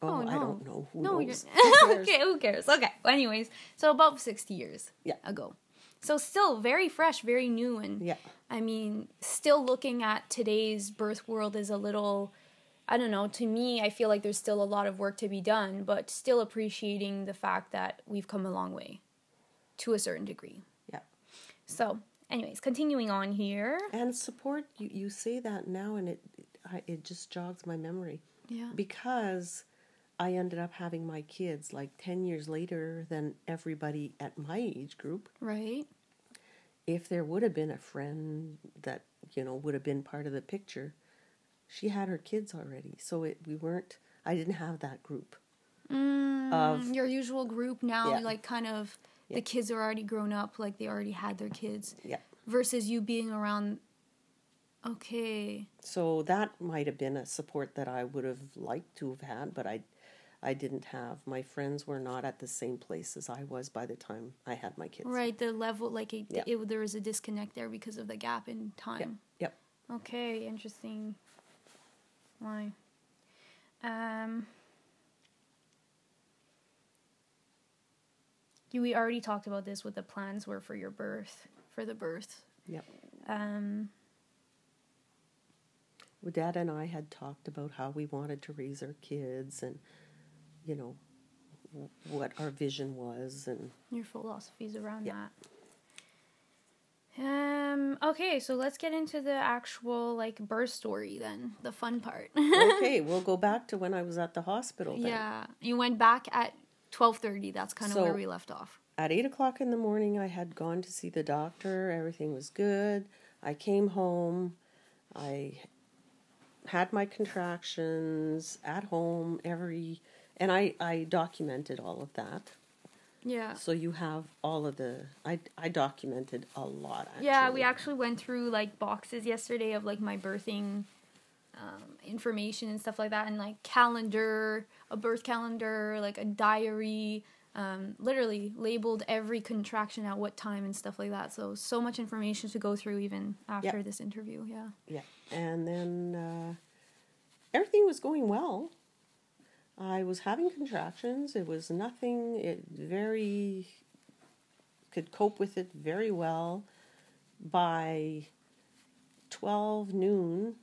Oh, Oh, I don't know. Who no, knows? you're Who okay. Who cares? Okay. Well, anyways, so about sixty years Yeah. ago, so still very fresh, very new, and Yeah. I mean, still looking at today's birth world is a little, I don't know. To me, I feel like there's still a lot of work to be done, but still appreciating the fact that we've come a long way, to a certain degree. Yeah. So, anyways, continuing on here. And support, you, you say that now, and it, it, it just jogs my memory. Yeah. Because I ended up having my kids like 10 years later than everybody at my age group. Right. if there would have been a friend that you know would have been part of the picture she had her kids already so it we weren't i didn't have that group Mm, Of- your usual group now, Yeah. like kind of Yeah. the kids are already grown up, like they already had their kids, yeah versus you being around. Okay. so that might have been a support that i would have liked to have had but i I didn't have. My friends were not at the same place as I was by the time I had my kids. Right, the level like it, Yeah. it, there was a disconnect there because of the gap in time. Yep. Okay, interesting. Why? Um you we already talked about this what the plans were for your birth, for the birth. Yep. Um Well, Dad and I had talked about how we wanted to raise our kids and, you know, w- what our vision was. And your philosophies around Yeah. that. Um okay, so let's get into the actual like birth story then, the fun part. okay, we'll go back to when I was at the hospital. Then. yeah. You went back at 12:30. That's kind of So- where we left off. At eight o'clock in the morning, I had gone to see the doctor. Everything was good. I came home. I had my contractions at home every, and I, I documented all of that. Yeah. So you have all of the, I, I documented a lot. Actually. Yeah, we actually went through like boxes yesterday of like my birthing um, information and stuff like that, and like calendar, a birth calendar, like a diary. Um, literally labeled every contraction at what time and stuff like that. So so much information to go through even after Yeah. this interview. Yeah. Yeah, and then uh, everything was going well. I was having contractions. It was nothing. It very could cope with it very well. By twelve noon,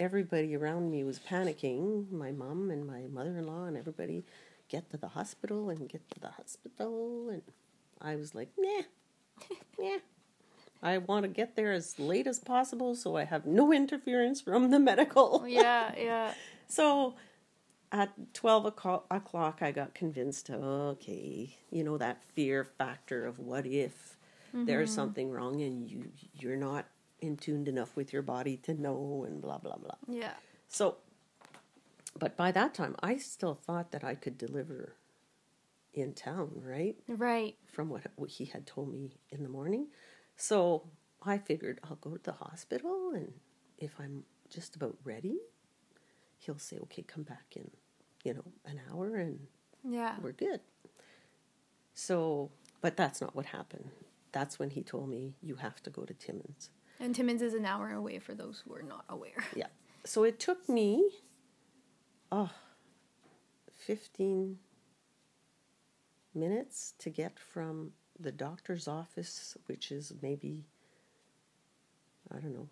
everybody around me was panicking. My mom and my mother-in-law and everybody get to the hospital and get to the hospital, and I was like, nah, yeah. I want to get there as late as possible so I have no interference from the medical. Yeah, yeah. So at 12 o'clock, I got convinced, okay, you know, that fear factor of what if there's mm-hmm. something wrong and you, you're not in tuned enough with your body to know and blah, blah, blah. Yeah. So, but by that time, I still thought that I could deliver in town, right? Right. from what, what he had told me in the morning. So I figured I'll go to the hospital, and if I'm just about ready, he'll say, "Okay, come back in, you know, an hour, and Yeah. we're good." So, but that's not what happened. That's when he told me you have to go to Timmins. And Timmins is an hour away for those who are not aware. Yeah. So it took me, oh, 15 minutes to get from the doctor's office, which is maybe, I don't know,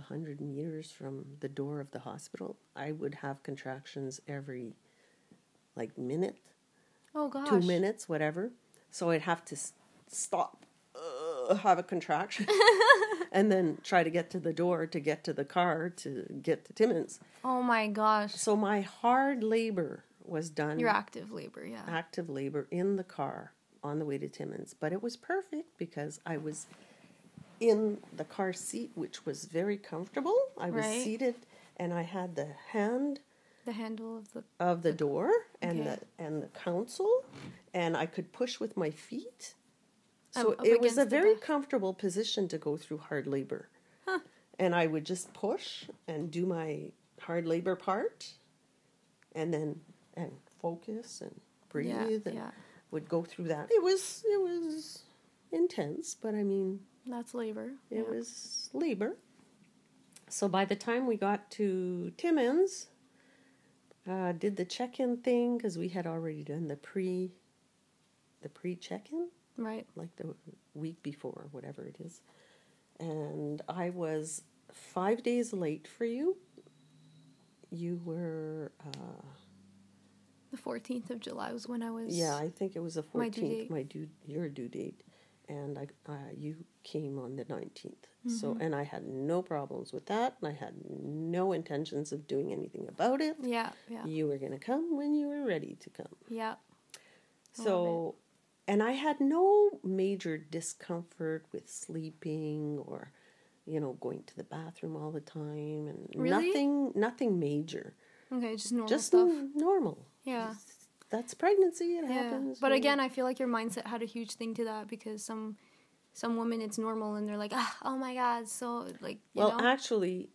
100 meters from the door of the hospital. I would have contractions every, like, minute, Oh gosh. two minutes, whatever. So I'd have to s- stop, uh, have a contraction, and then try to get to the door to get to the car to get to Timmins. Oh my gosh. So my hard labor was done, Your active labor, yeah. active labor in the car on the way to Timmins. But it was perfect because I was in the car seat, which was very comfortable. I was Right. seated and I had the hand The handle of the of the door and Okay. the and the console, and I could push with my feet. So Um, it was a very back. comfortable position to go through hard labor. And I would just push and do my hard labor part, and then and focus and breathe Yeah, and yeah. would go through that. It was it was intense, but I mean That's labor. it yeah. was labor. So by the time we got to Timmins, uh, did the check-in thing because we had already done the pre, the pre-check-in right. like the week before, whatever it is, and I was five days late for you. You were, uh, The 14th of July was when I was yeah, I think it was the My due fourteenth, date. my due, your due date, and I, uh, you came on the 19th So, Mm-hmm. and I had no problems with that, and I had no intentions of doing anything about it. Yeah, yeah. You were going to come when you were ready to come. Yeah. So, and I had no major discomfort with sleeping or, you know, going to the bathroom all the time and Really? nothing, nothing major. Okay, just normal Just stuff. normal. Yeah. That's pregnancy. It Yeah. happens. But again, I feel like your mindset had a huge thing to that because some some women it's normal and they're like, ah, oh my god, so like you well, know. actually,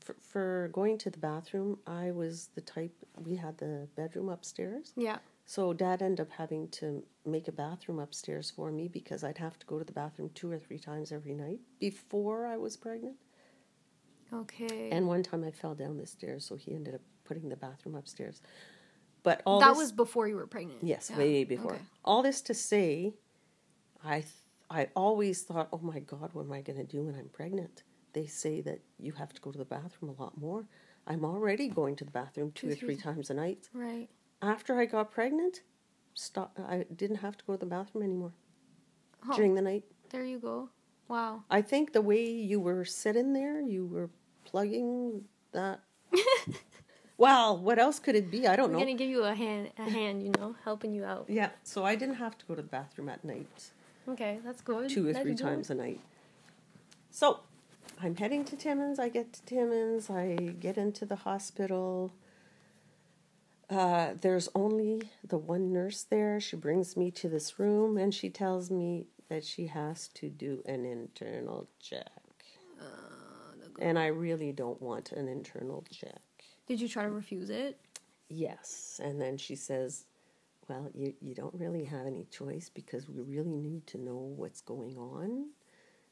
for, for going to the bathroom, I was the type. We had the bedroom upstairs, Yeah. so Dad ended up having to make a bathroom upstairs for me because I'd have to go to the bathroom two or three times every night before I was pregnant. Okay. And one time I fell down the stairs, so he ended up putting the bathroom upstairs. But all that this, was before you were pregnant. yes, Yeah. way before. Okay. All this to say, I th- I always thought, oh my God, what am I going to do when I'm pregnant? They say that you have to go to the bathroom a lot more. I'm already going to the bathroom two, Two, or three three times a night. Right. After I got pregnant, stop. I didn't have to go to the bathroom anymore Oh, during the night. there you go. Wow. I think the way you were sitting there, you were plugging that. well, what else could it be? I don't We're know. gonna give you a hand, a hand, you know, helping you out. Yeah, so I didn't have to go to the bathroom at night, Okay, that's good. two or That's three good. times a night. So I'm heading to Timmins. I get to Timmins. I get into the hospital. Uh, there's only the one nurse there. She brings me to this room and she tells me that she has to do an internal check. and I really don't want an internal check. Did you try to refuse it? Yes. And then she says, Well, you, you don't really have any choice because we really need to know what's going on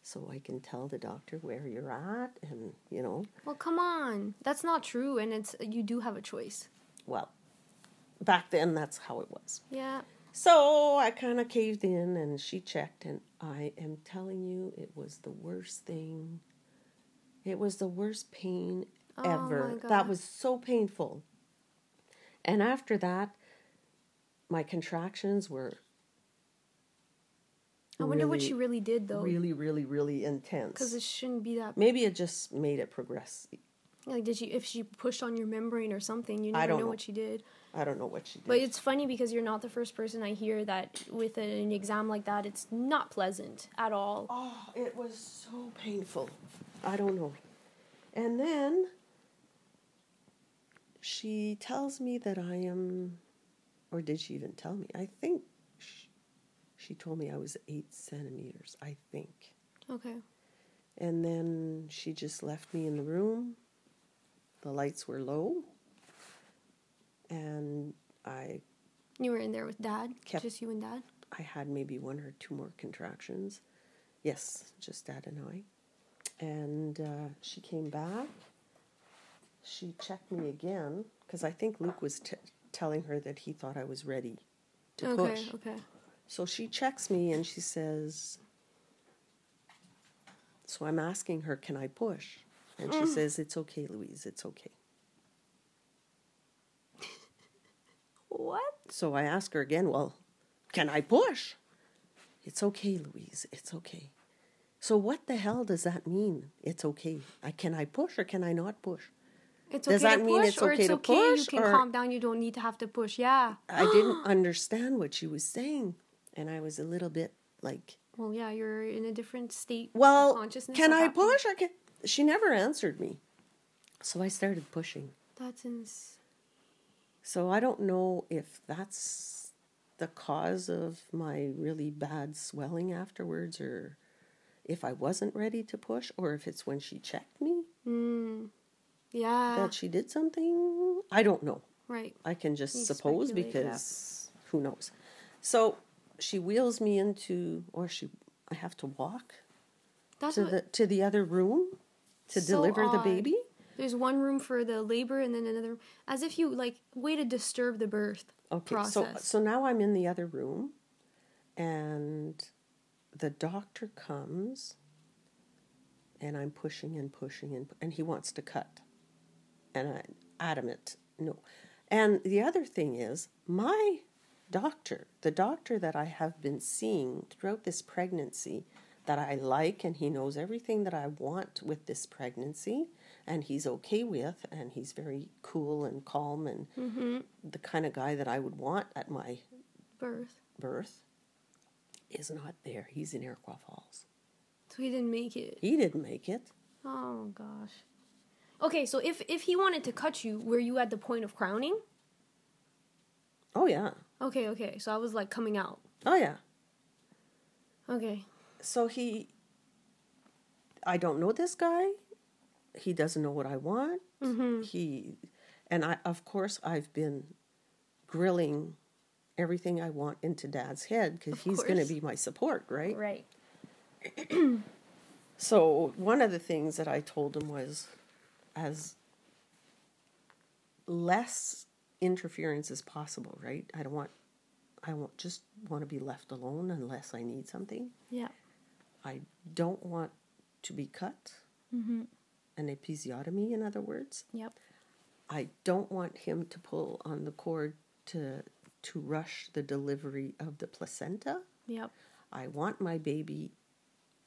so I can tell the doctor where you're at. And, you know, Well, come on. That's not true, and it's you do have a choice. well, back then that's how it was. Yeah. So I kind of caved in and she checked, and I am telling you, it was the worst thing. It was the worst pain Oh ever. my That was so painful. And after that, my contractions were I wonder what she really did though, really, really, really intense. because it shouldn't be that. Maybe it just made it progress. Like, did she? If she pushed on your membrane or something, you I never don't know, know. what she did. I don't know what she did. But it's funny because you're not the first person I hear that with an exam like that, it's not pleasant at all. Oh, it was so painful. I don't know. And then she tells me that I am, or did she even tell me? I think she, she told me I was eight centimeters, I think. Okay. And then she just left me in the room. The lights were low. And I You were in there with dad, just you and dad. I had maybe one or two more contractions. Yes, just Dad and I. And uh, she came back. She checked me again because I think Luke was t- telling her that he thought I was ready to okay. push. Okay. So she checks me and she says, So I'm asking her, Can I push? And she mm. says, It's okay, Louise, it's okay. What? So I ask her again, Well, can I push? It's okay, Louise. It's okay. So what the hell does that mean? It's okay. I can I push or can I not push? It's Does okay that to mean push, it's or okay it's to okay. You push, can or- calm down. You don't need to have to push. Yeah. I didn't understand what she was saying, and I was a little bit like, Well, yeah. You're in a different state of "Well, consciousness. can I push or can?" She never answered me, so I started pushing. That's ins- So I don't know if that's the cause of my really bad swelling afterwards, or if I wasn't ready to push, or if it's when she checked me Mm. Yeah. that she did something. I don't know. right. I can just You suppose speculate, yeah. because who knows. So she wheels me into, or she, I have to walk That's to the to the other room to So deliver the baby. There's one room for the labor and then another, as if you like way to disturb the birth Okay, process. so so now I'm in the other room, and the doctor comes, and I'm pushing and pushing and and he wants to cut, and I'm adamant no, and the other thing is my doctor, the doctor that I have been seeing throughout this pregnancy, that I like, and he knows everything that I want with this pregnancy, and he's okay with, and he's very cool and calm and mm-hmm. the kind of guy that I would want at my birth. birth is not there. He's in Iroquois Falls. So he didn't make it. He didn't make it. Oh gosh. Okay, so if if he wanted to cut you, were you at the point of crowning? Oh yeah. Okay, okay. So I was like coming out. Oh yeah. Okay. So he I don't know this guy. he doesn't know what I want. Mm-hmm. He and I of course I've been grilling everything I want into dad's head because he's going to be my support, right? Right. So one of the things that I told him was as less interference as possible, right? I don't want I won't just want to be left alone unless I need something. Yeah. I don't want to be cut. Mhm. An episiotomy, in other words. Yep. I don't want him to pull on the cord to to rush the delivery of the placenta. Yep. I want my baby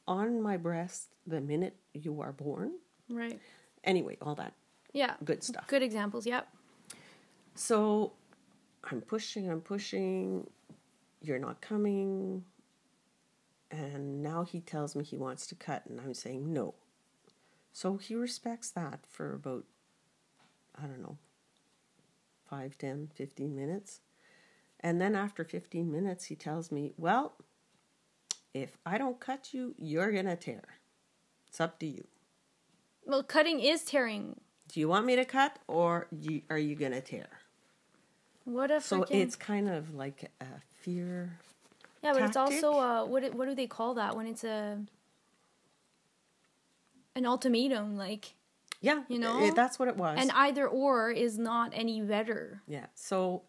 on my breast the minute you are born. Right. Anyway, all that Yeah. good stuff. Good examples. Yep. So I'm pushing, I'm pushing, you're not coming. And now he tells me he wants to cut, and I'm saying no. So he respects that for about, I don't know, 5, 10, 15 minutes. And then after 15 minutes, he tells me, well, if I don't cut you, you're going to tear. It's up to you. Well, cutting is tearing. Do you want me to cut, or you, are you going to tear? What a So freaking it's kind of like a fear. yeah, but it's also uh, what what do they call that when it's a an ultimatum like Yeah, You know? it- that's what it was. and either or is not any better. yeah, so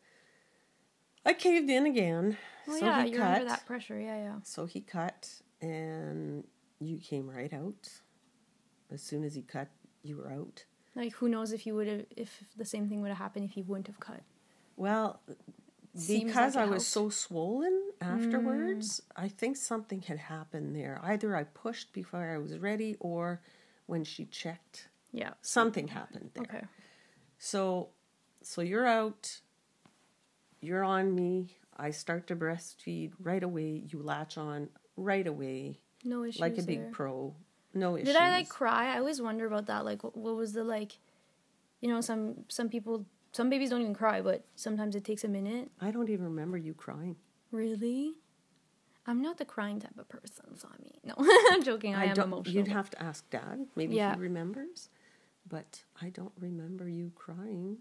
I caved in again. Well, so yeah, he you're cut. under that pressure. Yeah, yeah. So he cut, and you came right out. As soon as he cut, you were out. Like who knows if you would have if the same thing would have happened if he wouldn't have cut. Well, Seems because like I was so swollen afterwards, mm. I think something had happened there. Either I pushed before I was ready, or when she checked, Yeah. something happened there. Okay. So, so you're out. You're on me. I start to breastfeed right away. You latch on right away, No issues. like a big there. pro. No issues. Did I like cry? I always wonder about that. Like, what, what was the like? You know, some some people, some babies don't even cry, but sometimes it takes a minute. I don't even remember you crying. Really? I'm not the crying type of person, so I mean, no, I'm joking. I, am don't. emotional. You'd have to ask Dad. Maybe Yeah. he remembers, but I don't remember you crying.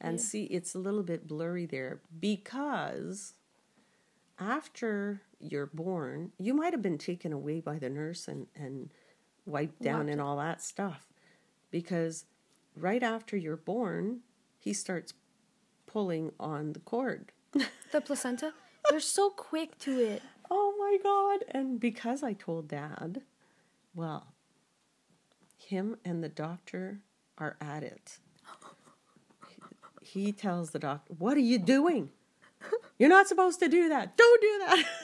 And Yeah. see, it's a little bit blurry there because after you're born, you might have been taken away by the nurse and, and wiped down and all that stuff. Because right after you're born, he starts pulling on the cord. the placenta. They're so quick to it. Oh my God. And because I told dad, well, him and the doctor are at it. He tells the doctor, What are you doing? You're not supposed to do that. Don't do that.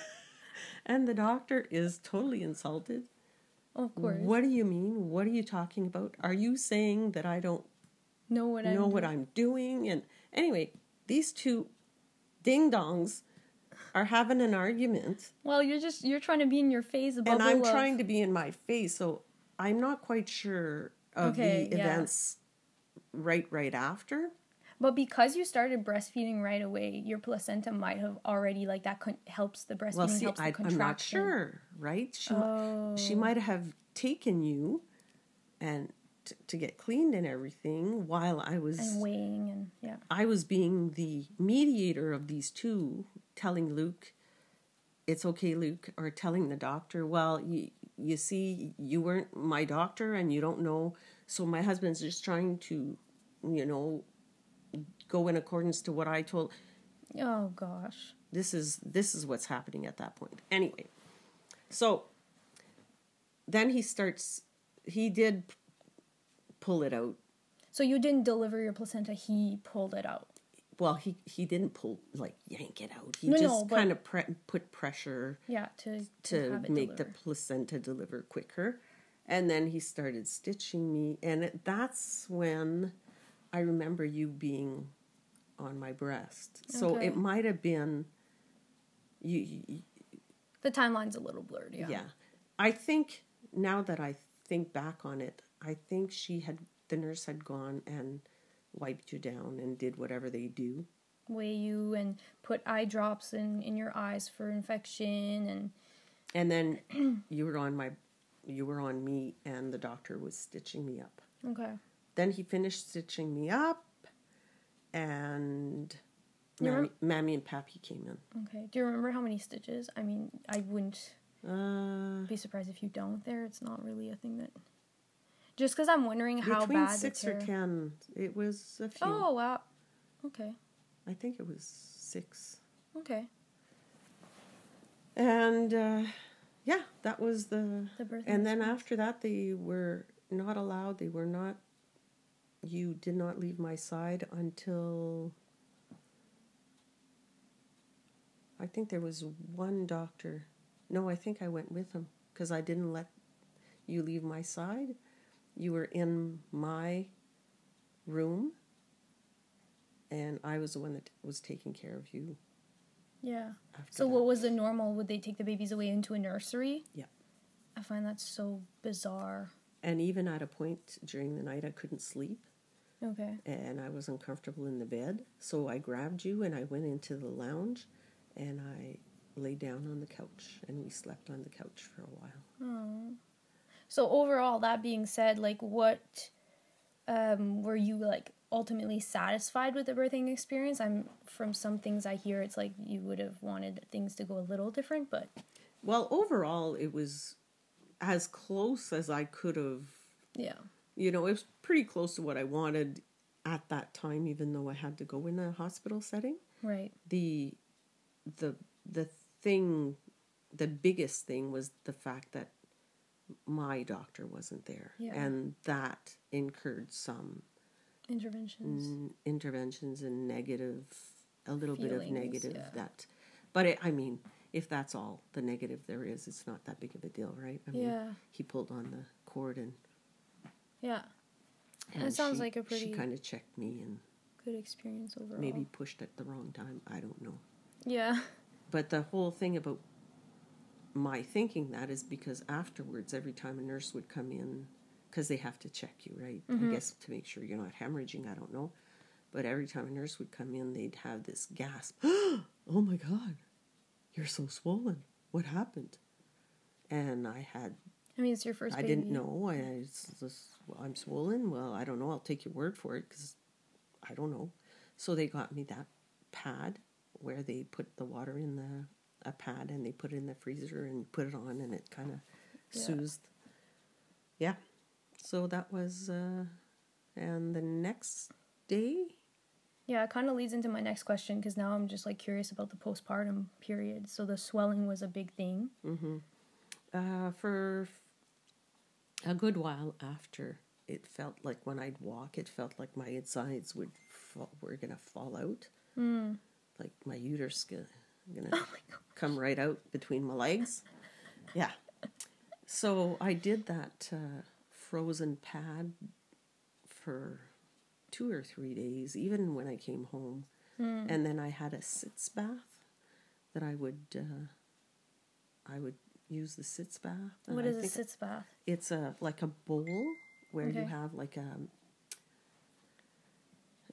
And the doctor is totally insulted. Of course. What do you mean? What are you talking about? Are you saying that I don't know what know what I'm doing? And anyway, these two ding dongs are having an argument. Well, you're just you're trying to be in your face. and I'm trying to be in my face, so I'm not quite sure of Okay, the yeah. events right right after. But because you started breastfeeding right away, your placenta might have already like that con- helps the breastfeeding Well, see, helps the I, I'm contraction. not sure, right? She, Oh. she might oh. have taken you and t- to get cleaned and everything while I was And weighing and yeah. I was being the mediator of these two, telling Luke, it's okay, Luke, or telling the doctor, well, you, you see, you weren't my doctor and you don't know. So my husband's just trying to, you know, go in accordance to what I told. Oh gosh. This is this is what's happening at that point. Anyway, so then he starts. He did pull it out So you didn't deliver your placenta; he pulled it out. well he he didn't pull like yank it out he No, no, just but- kind of pre- put pressure Yeah, to to it make the placenta deliver quicker and then he started stitching me and it, that's when i remember you being on my breast so it might have been you, you the timeline's a little blurred. Yeah. yeah i think now that i think back on it i think she had the nurse had gone and wiped you down and did whatever they do Weigh you and put eye drops in in your eyes for infection and And then you were on my you were on me, and the doctor was stitching me up. Okay. Then he finished stitching me up, and Mammy, Mammy and Pappy came in. Okay. Do you remember how many stitches? I mean, I wouldn't Uh, be surprised if you don't. There, it's not really a thing that. Just because I'm wondering how between bad six or ten, it was a few. Oh wow. Okay. I think it was six. Okay. And uh, yeah, that was the. The birth. And then after that, they were not allowed. They were not. You did not leave my side until. I think there was one doctor. No, I think I went with him because I didn't let you leave my side. You were in my room, and I was the one that was taking care of you. Yeah. So that. what was the normal? Would they take the babies away into a nursery? Yeah. I find that so bizarre. And even at a point during the night, I couldn't sleep. Okay. and I was uncomfortable in the bed. So I grabbed you and I went into the lounge and I lay down on the couch and we slept on the couch for a while. Oh. So overall, that being said, like what um were you like ultimately satisfied with the birthing experience? I'm from some things I hear it's like you would have wanted things to go a little different, but Well, overall, it was as close as I could have. yeah. You know, it was pretty close to what I wanted at that time, even though I had to go in a hospital setting. Right. The, the, the thing, the biggest thing was the fact that my doctor wasn't there, Yeah. and that incurred some Interventions. n- interventions and negative a little bit of negative yeah. that but it, i mean if that's all the negative there is it's not that big of a deal right i mean Yeah. he pulled on the cord and, Yeah. and That sounds she- like a pretty. she kind of checked me and Good experience overall. maybe pushed at the wrong time i don't know Yeah. but the whole thing about my thinking that is because afterwards every time a nurse would come in because they have to check you right Mm-hmm. i guess to make sure you're not hemorrhaging i don't know but every time a nurse would come in they'd have this gasp oh my god you're so swollen what happened and i had I mean, it's your first i baby. didn't know I, it's just, i'm swollen well i don't know i'll take your word for it because i don't know so they got me that pad where they put the water in the a pad and they put it in the freezer and put it on and it kind of Yeah. soothed yeah so that was uh and the next day Yeah, it kind of leads into my next question because now I'm just like curious about the postpartum period. So the swelling was a big thing. uh for a good while after it felt like when i'd walk it felt like my insides would fall, were gonna fall out. Like my uterus gonna, gonna come right out between my legs. Yeah. So i did that uh, frozen pad for two or three days even when i came home. And then i had a sitz bath that i would uh, i would use the sitz bath and What I a sitz bath? it's a like a bowl where you have like a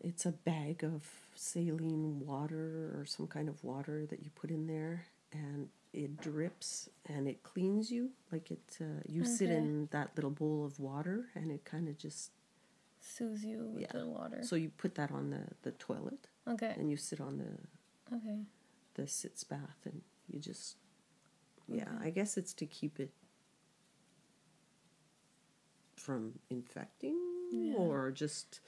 it's a bag of saline water or some kind of water that you put in there and it drips and it cleans you like it uh, you sit in that little bowl of water and it kind of just Soothes you with Yeah. the water. so you put that on the the toilet okay. and you sit on the Okay. the sitz bath and you just yeah i guess it's to keep it from infecting Yeah. or just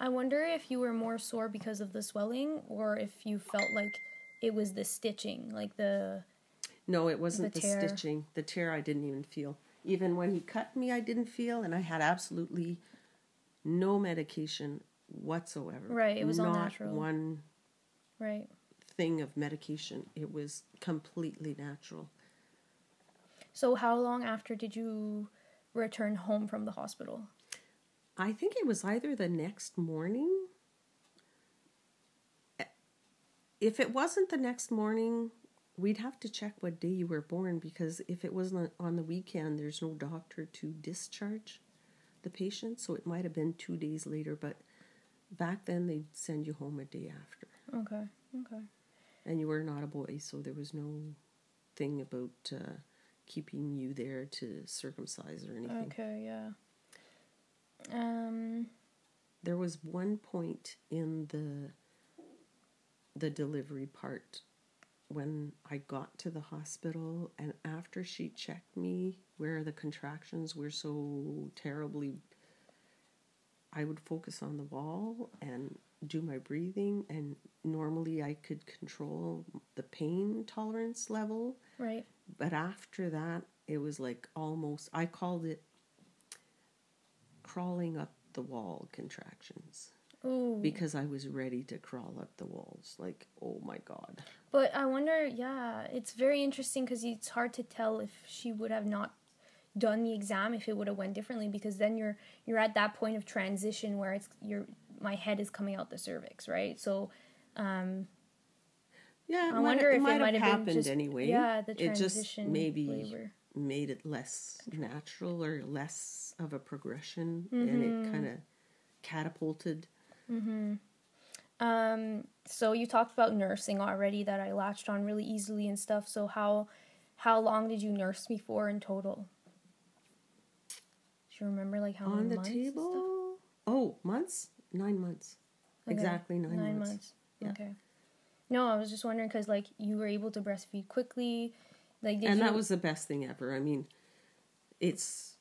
I wonder if you were more sore because of the swelling or if you felt like it was the stitching, like the no it wasn't the, The stitching the tear i didn't even feel even when he cut me i didn't feel and i had absolutely no medication whatsoever Right, it was all natural. one right. Thing of medication it was completely natural So how long after did you return home from the hospital? I think it was either the next morning. If it wasn't the next morning, we'd have to check what day you were born because if it wasn't on the weekend, there's no doctor to discharge the patient. So it might have been two days later, but back then they'd send you home a day after. Okay. Okay. And you were not a boy, so there was no thing about uh, keeping you there to circumcise or anything. Okay, yeah. Um, There was one point in the the delivery part when I got to the hospital and after she checked me where the contractions were so terribly I would focus on the wall and do my breathing and normally I could control the pain tolerance level right. but after that it was like almost I called it crawling up the wall contractions Ooh. because I was ready to crawl up the walls. Like, oh my god. But I wonder, yeah, it's very interesting because it's hard to tell if she would have not done the exam if it would have went differently because then you're you're at that point of transition where it's your my head is coming out the cervix, right? So um Yeah, I wonder if it might have happened just- anyway. yeah, the it just transition maybe labor. made it less natural or less of a progression, and Mm-hmm. it kind of catapulted. Um, so you talked about nursing already that I latched on really easily and stuff. So how how long did you nurse me for in total? Do you remember like how on many the months table. Oh, months? Nine months. Okay, Exactly nine, months. Yeah. Okay. No, I was just wondering because like you were able to breastfeed quickly, like did and you? that was the best thing ever. I mean, it's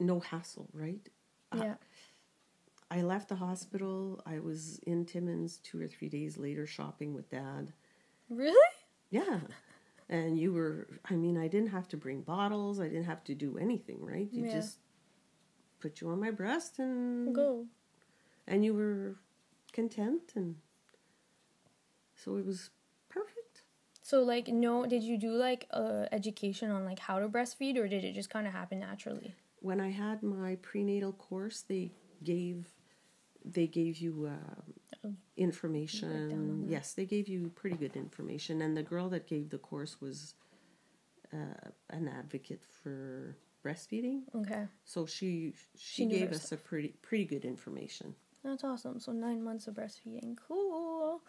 no hassle, right? yeah. I left the hospital. I was in Timmins two or three days later shopping with dad. Really? Yeah. And you were, I mean, I didn't have to bring bottles. I didn't have to do anything, right? You Yeah. just put you on my breast and Go. And you were content and so it was perfect. So like no, did you do like uh, education on like how to breastfeed or did it just kind of happen naturally? When I had my prenatal course, they gave they gave you uh, information. Yes, they gave you pretty good information. And the girl that gave the course was uh, an advocate for breastfeeding. Okay. So she she, her gave us a pretty pretty good information. That's awesome. So nine months of breastfeeding. Cool.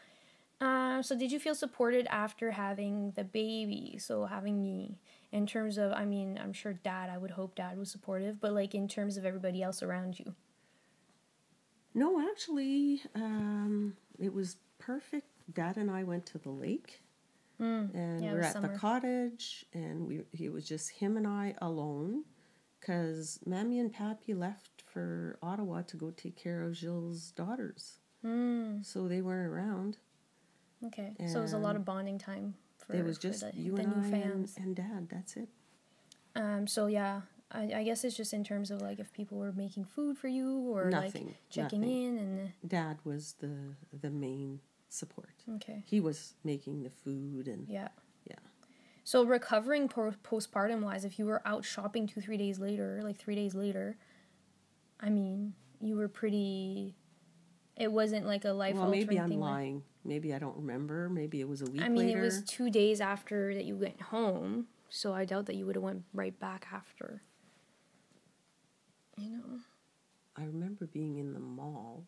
Um, so did you feel supported after having the baby? So having me in terms of, I mean, I'm sure dad, I would hope dad was supportive, but like in terms of everybody else around you. No, actually, um, it was perfect. Dad and I went to the lake, and Mm. Yeah, it we're at summer. the cottage, and we it was just him and I alone, because Mammy and Pappy left for Ottawa to go take care of Gilles' daughters, Mm, so they weren't around. okay. so it was a lot of bonding time for, it was just the, you the and new I and, fans. and Dad. That's it. Um, so yeah, I, I guess it's just in terms of like if people were making food for you or Nothing, like checking nothing. in and Dad was the the main support. okay, He was making the food and yeah. yeah. So recovering postpartum wise, if you were out shopping two three days later, like three days later, I mean, you were pretty. It wasn't like a life Well, maybe I'm lying. Maybe I don't remember. Maybe it was a week I mean, later. it was two days after that you went home, so I doubt that you would have went right back after. You know. I remember being in the mall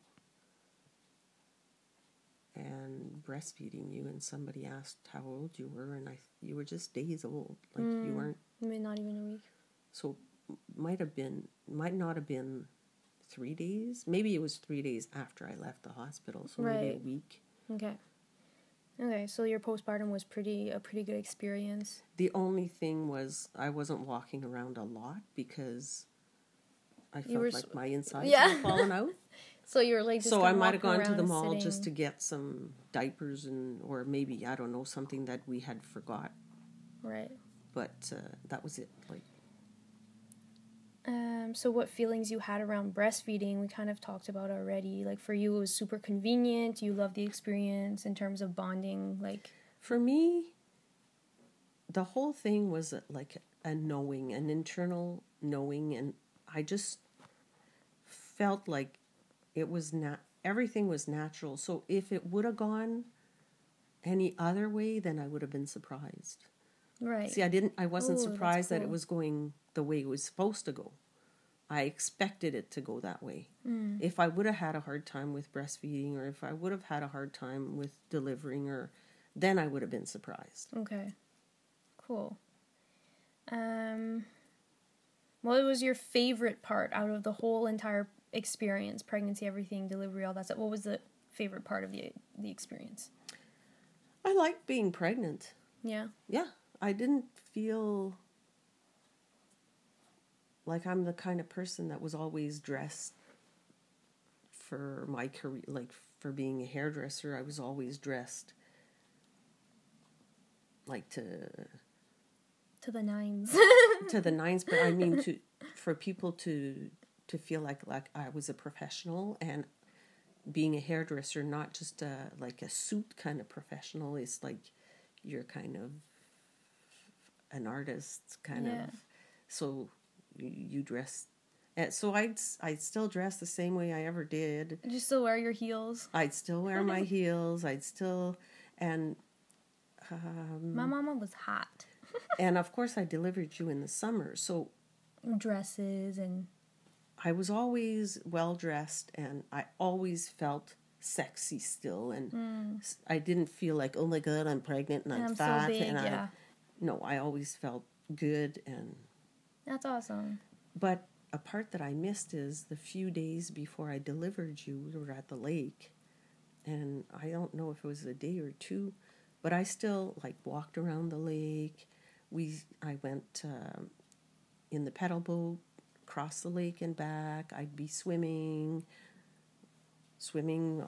and breastfeeding you, and somebody asked how old you were, and I you were just days old, like you mm, weren't. Maybe not even a week. So might have been, might not have been three days. Maybe it was three days after I left the hospital, so maybe a week. Okay. Okay, so your postpartum was pretty a pretty good experience. The only thing was I wasn't walking around a lot because I felt were like my insides Yeah. were falling out. So you're like just so I might have gone to the mall just to get some diapers and or maybe I don't know something that we had forgot, right. but uh, that was it. Like Um, so what feelings you had around breastfeeding, we kind of talked about already. Like for you, it was super convenient. You loved the experience in terms of bonding. Like, for me, the whole thing was uh, like a knowing, an internal knowing, and I just felt like it was not everything was natural. So if it would have gone any other way, then I would have been surprised. Right. See, I didn't. I wasn't Ooh, surprised that it was going the way it was supposed to go. I expected it to go that way. Mm. If I would have had a hard time with breastfeeding, or if I would have had a hard time with delivering, or then I would have been surprised. Okay. Cool. Um, what was your favorite part out of the whole entire experience? Pregnancy, everything, delivery, all that stuff. What was the favorite part of the the experience? I liked being pregnant. Yeah. Yeah, I didn't feel like I'm the kind of person that was always dressed for my career, like for being a hairdresser. I was always dressed like to To the nines. to the nines, but I mean to for people to to feel like like I was a professional and being a hairdresser, not just a like a suit kind of professional. Is like you're kind of an artist, kind Yeah. of. So you, dress. And so I'd I'd still dress the same way I ever did. Did you still wear your heels? I'd still wear my heels. I'd still and um, My mama was hot. and of course I delivered you in the summer. So Dresses and I was always well dressed and I always felt sexy still and I didn't feel like oh my god I'm pregnant and I'm, Mm. And I'm so fat big, and I yeah. No I always felt good and that's awesome. but a part that I missed is the few days before I delivered you we were at the lake. And I don't know if it was a day or two but I still like walked around the lake. We I went um, in the pedal boat across the lake and back. I'd be swimming swimming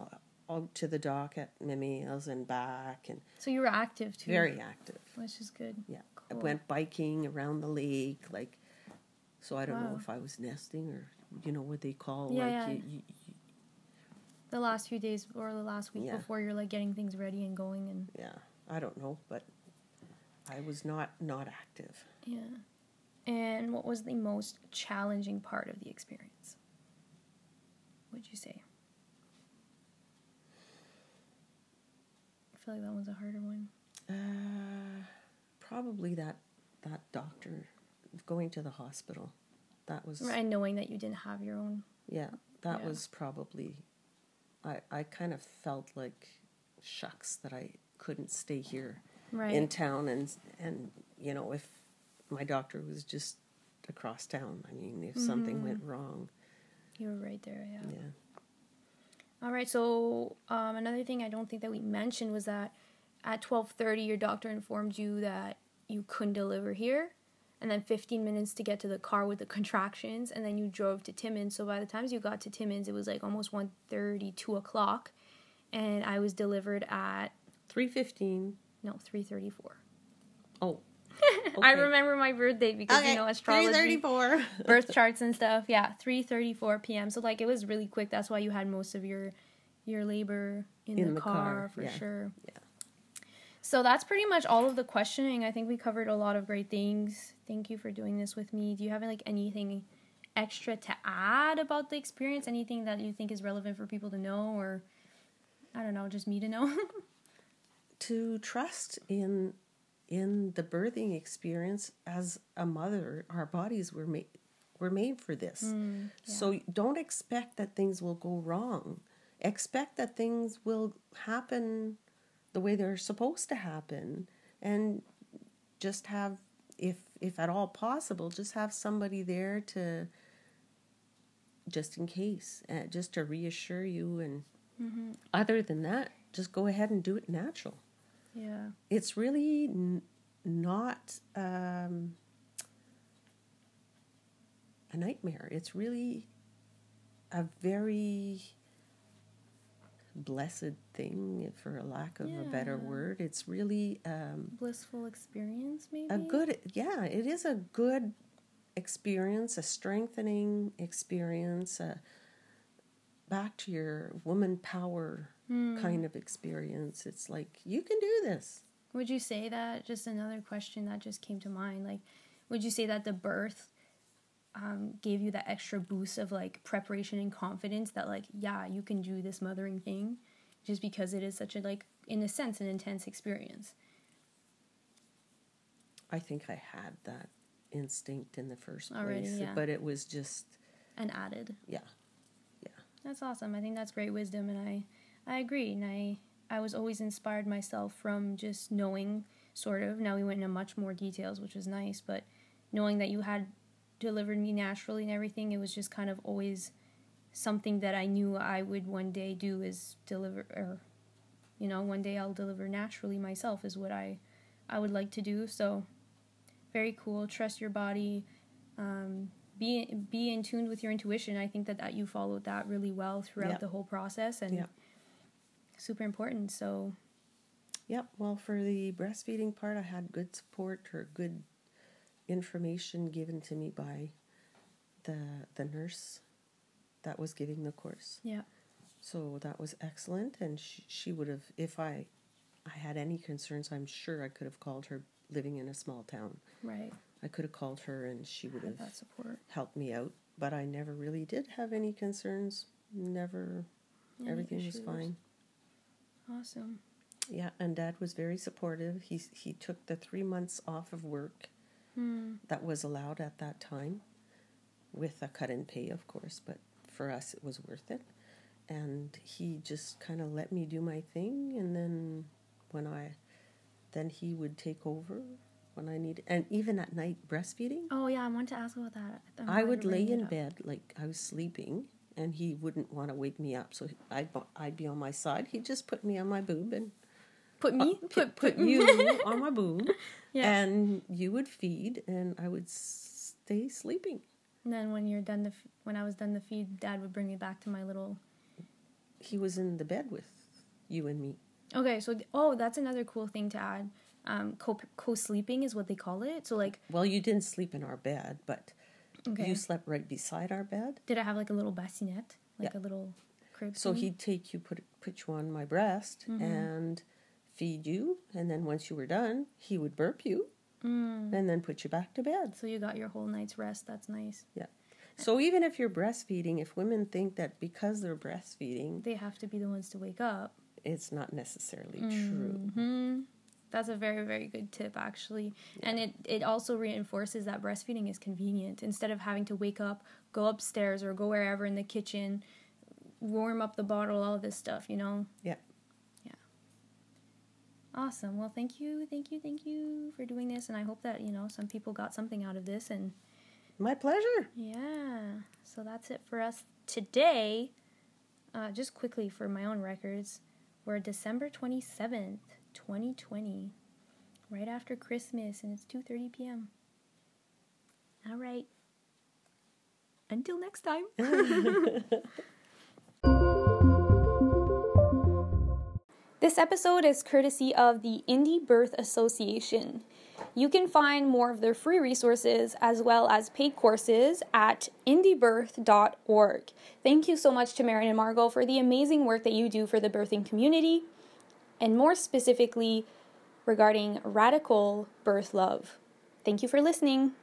out to the dock at Mimiles and back and So you were active too. very active Which is good. yeah Cool. I went biking around the lake like so I don't know if I was nesting or you know what they call Yeah, like yeah. You, you, The last few days or the last week Yeah. before you're like getting things ready and going and yeah I don't know but I was not not active yeah. And what was the most challenging part of the experience? What would you say? Feel like that one's a harder one. uh, probably that that doctor going to the hospital that was Right, knowing that you didn't have your own. yeah that Yeah. was probably I I kind of felt like shucks that I couldn't stay here Right. in town and and you know if my doctor was just across town i mean if something Mm-hmm. went wrong you were right there, yeah. yeah All right. So um, another thing I don't think that we mentioned was that at twelve thirty, your doctor informed you that you couldn't deliver here, and then fifteen minutes to get to the car with the contractions, and then you drove to Timmins. So by the time you got to Timmins, it was like almost 1.30, 2 o'clock, and I was delivered at 315 no three thirty oh I remember my birthday because you know astrology. 334 birth charts and stuff. Yeah, three thirty four p.m. So like it was really quick. That's why you had most of your your labor in, In the, the car, car, for yeah, sure. yeah. So that's pretty much all of the questioning. I think we covered a lot of great things. Thank you for doing this with me. Do you have like anything extra to add about the experience? Anything that you think is relevant for people to know, or I don't know, just me to know? to trust in in the birthing experience as a mother our bodies were made were made for this. Mm, so don't expect that things will go wrong. Expect that things will happen the way they're supposed to happen and just have if if at all possible just have somebody there to just in case uh, just to reassure you and Mm-hmm. other than that just go ahead and do it natural yeah. it's really n- not um, a nightmare. It's really a very blessed thing, for a lack of a better word. It's really um, Blissful experience, maybe. a good, yeah, it is a good experience, a strengthening experience, a back to your woman power Hmm. kind of experience. It's like, you can do this. Would you say that? Just another question that just came to mind. Like, would you say that the birth um, gave you that extra boost of like preparation and confidence that like, yeah, you can do this mothering thing, just because it is such a like, in a sense, an intense experience. I think I had that instinct in the first place, Already, yeah. but it was just And added. yeah, That's awesome. I think that's great wisdom, and I, I agree. And I, I was always inspired myself from just knowing, sort of. Now we went into much more details, which was nice, but knowing that you had delivered me naturally and everything, it was just kind of always something that I knew I would one day do is deliver or you know, one day I'll deliver naturally myself is what I I would like to do. So very cool. Trust your body. Um, be be in tune with your intuition. I think that, that you followed that really well throughout Yep. the whole process and Yep. super important. So Yep. Well, for the breastfeeding part, I had good support or good information given to me by the the nurse that was giving the course. yeah. So that was excellent, and she, she would have, if I, I had any concerns, I'm sure I could have called her. Living in a small town, Right. I could have called her, and she would have that support. helped me out. But I never really did have any concerns. Never, Any everything was fine. Awesome. Yeah, and Dad was very supportive. He he took the three months off of work Hmm. that was allowed at that time, with a cut in pay, of course. But for us, it was worth it. And he just kind of let me do my thing, and then when I, then he would take over when I needed, and even at night breastfeeding, Oh yeah, I wanted to ask about that. I would lay in bed like I was sleeping, and he wouldn't want to wake me up, so I'd I'd be on my side. He'd just put me on my boob and Put me. uh, put put you on my boob, Yeah. and you would feed, and I would stay sleeping. And then when you're done the f- when I was done the feed, Dad would bring me back to my little. He was in the bed with you and me. Okay, so oh, that's another cool thing to add. Um, co co sleeping is what they call it. So like, Well, you didn't sleep in our bed, but okay, you slept right beside our bed. did I have like a little bassinet, like Yeah. a little crib? So thingy? he'd take you, put put you on my breast, Mm-hmm. and feed you, and then once you were done, he would burp you, Mm. and then put you back to bed. So you got your whole night's rest. That's nice. Yeah. So even if you're breastfeeding, if women think that because they're breastfeeding, They have to be the ones to wake up. it's not necessarily true. That's a very very good tip actually, and it it also reinforces that breastfeeding is convenient. Instead of having to wake up, go upstairs or go wherever in the kitchen, warm up the bottle, all this stuff. You know. Yeah. Yeah. Awesome. Well, thank you, thank you, thank you for doing this, and I hope that you know some people got something out of this. And My pleasure. yeah, so that's it for us today. Uh, just quickly for my own records, we're December twenty seventh, twenty twenty, right after Christmas, and it's two thirty p.m. All right. Until next time. This episode is courtesy of the Indie Birth Association. You can find more of their free resources as well as paid courses at indiebirth.org. Thank you so much to Maryn and Margot for the amazing work that you do for the birthing community, and more specifically regarding radical birth love. Thank you for listening.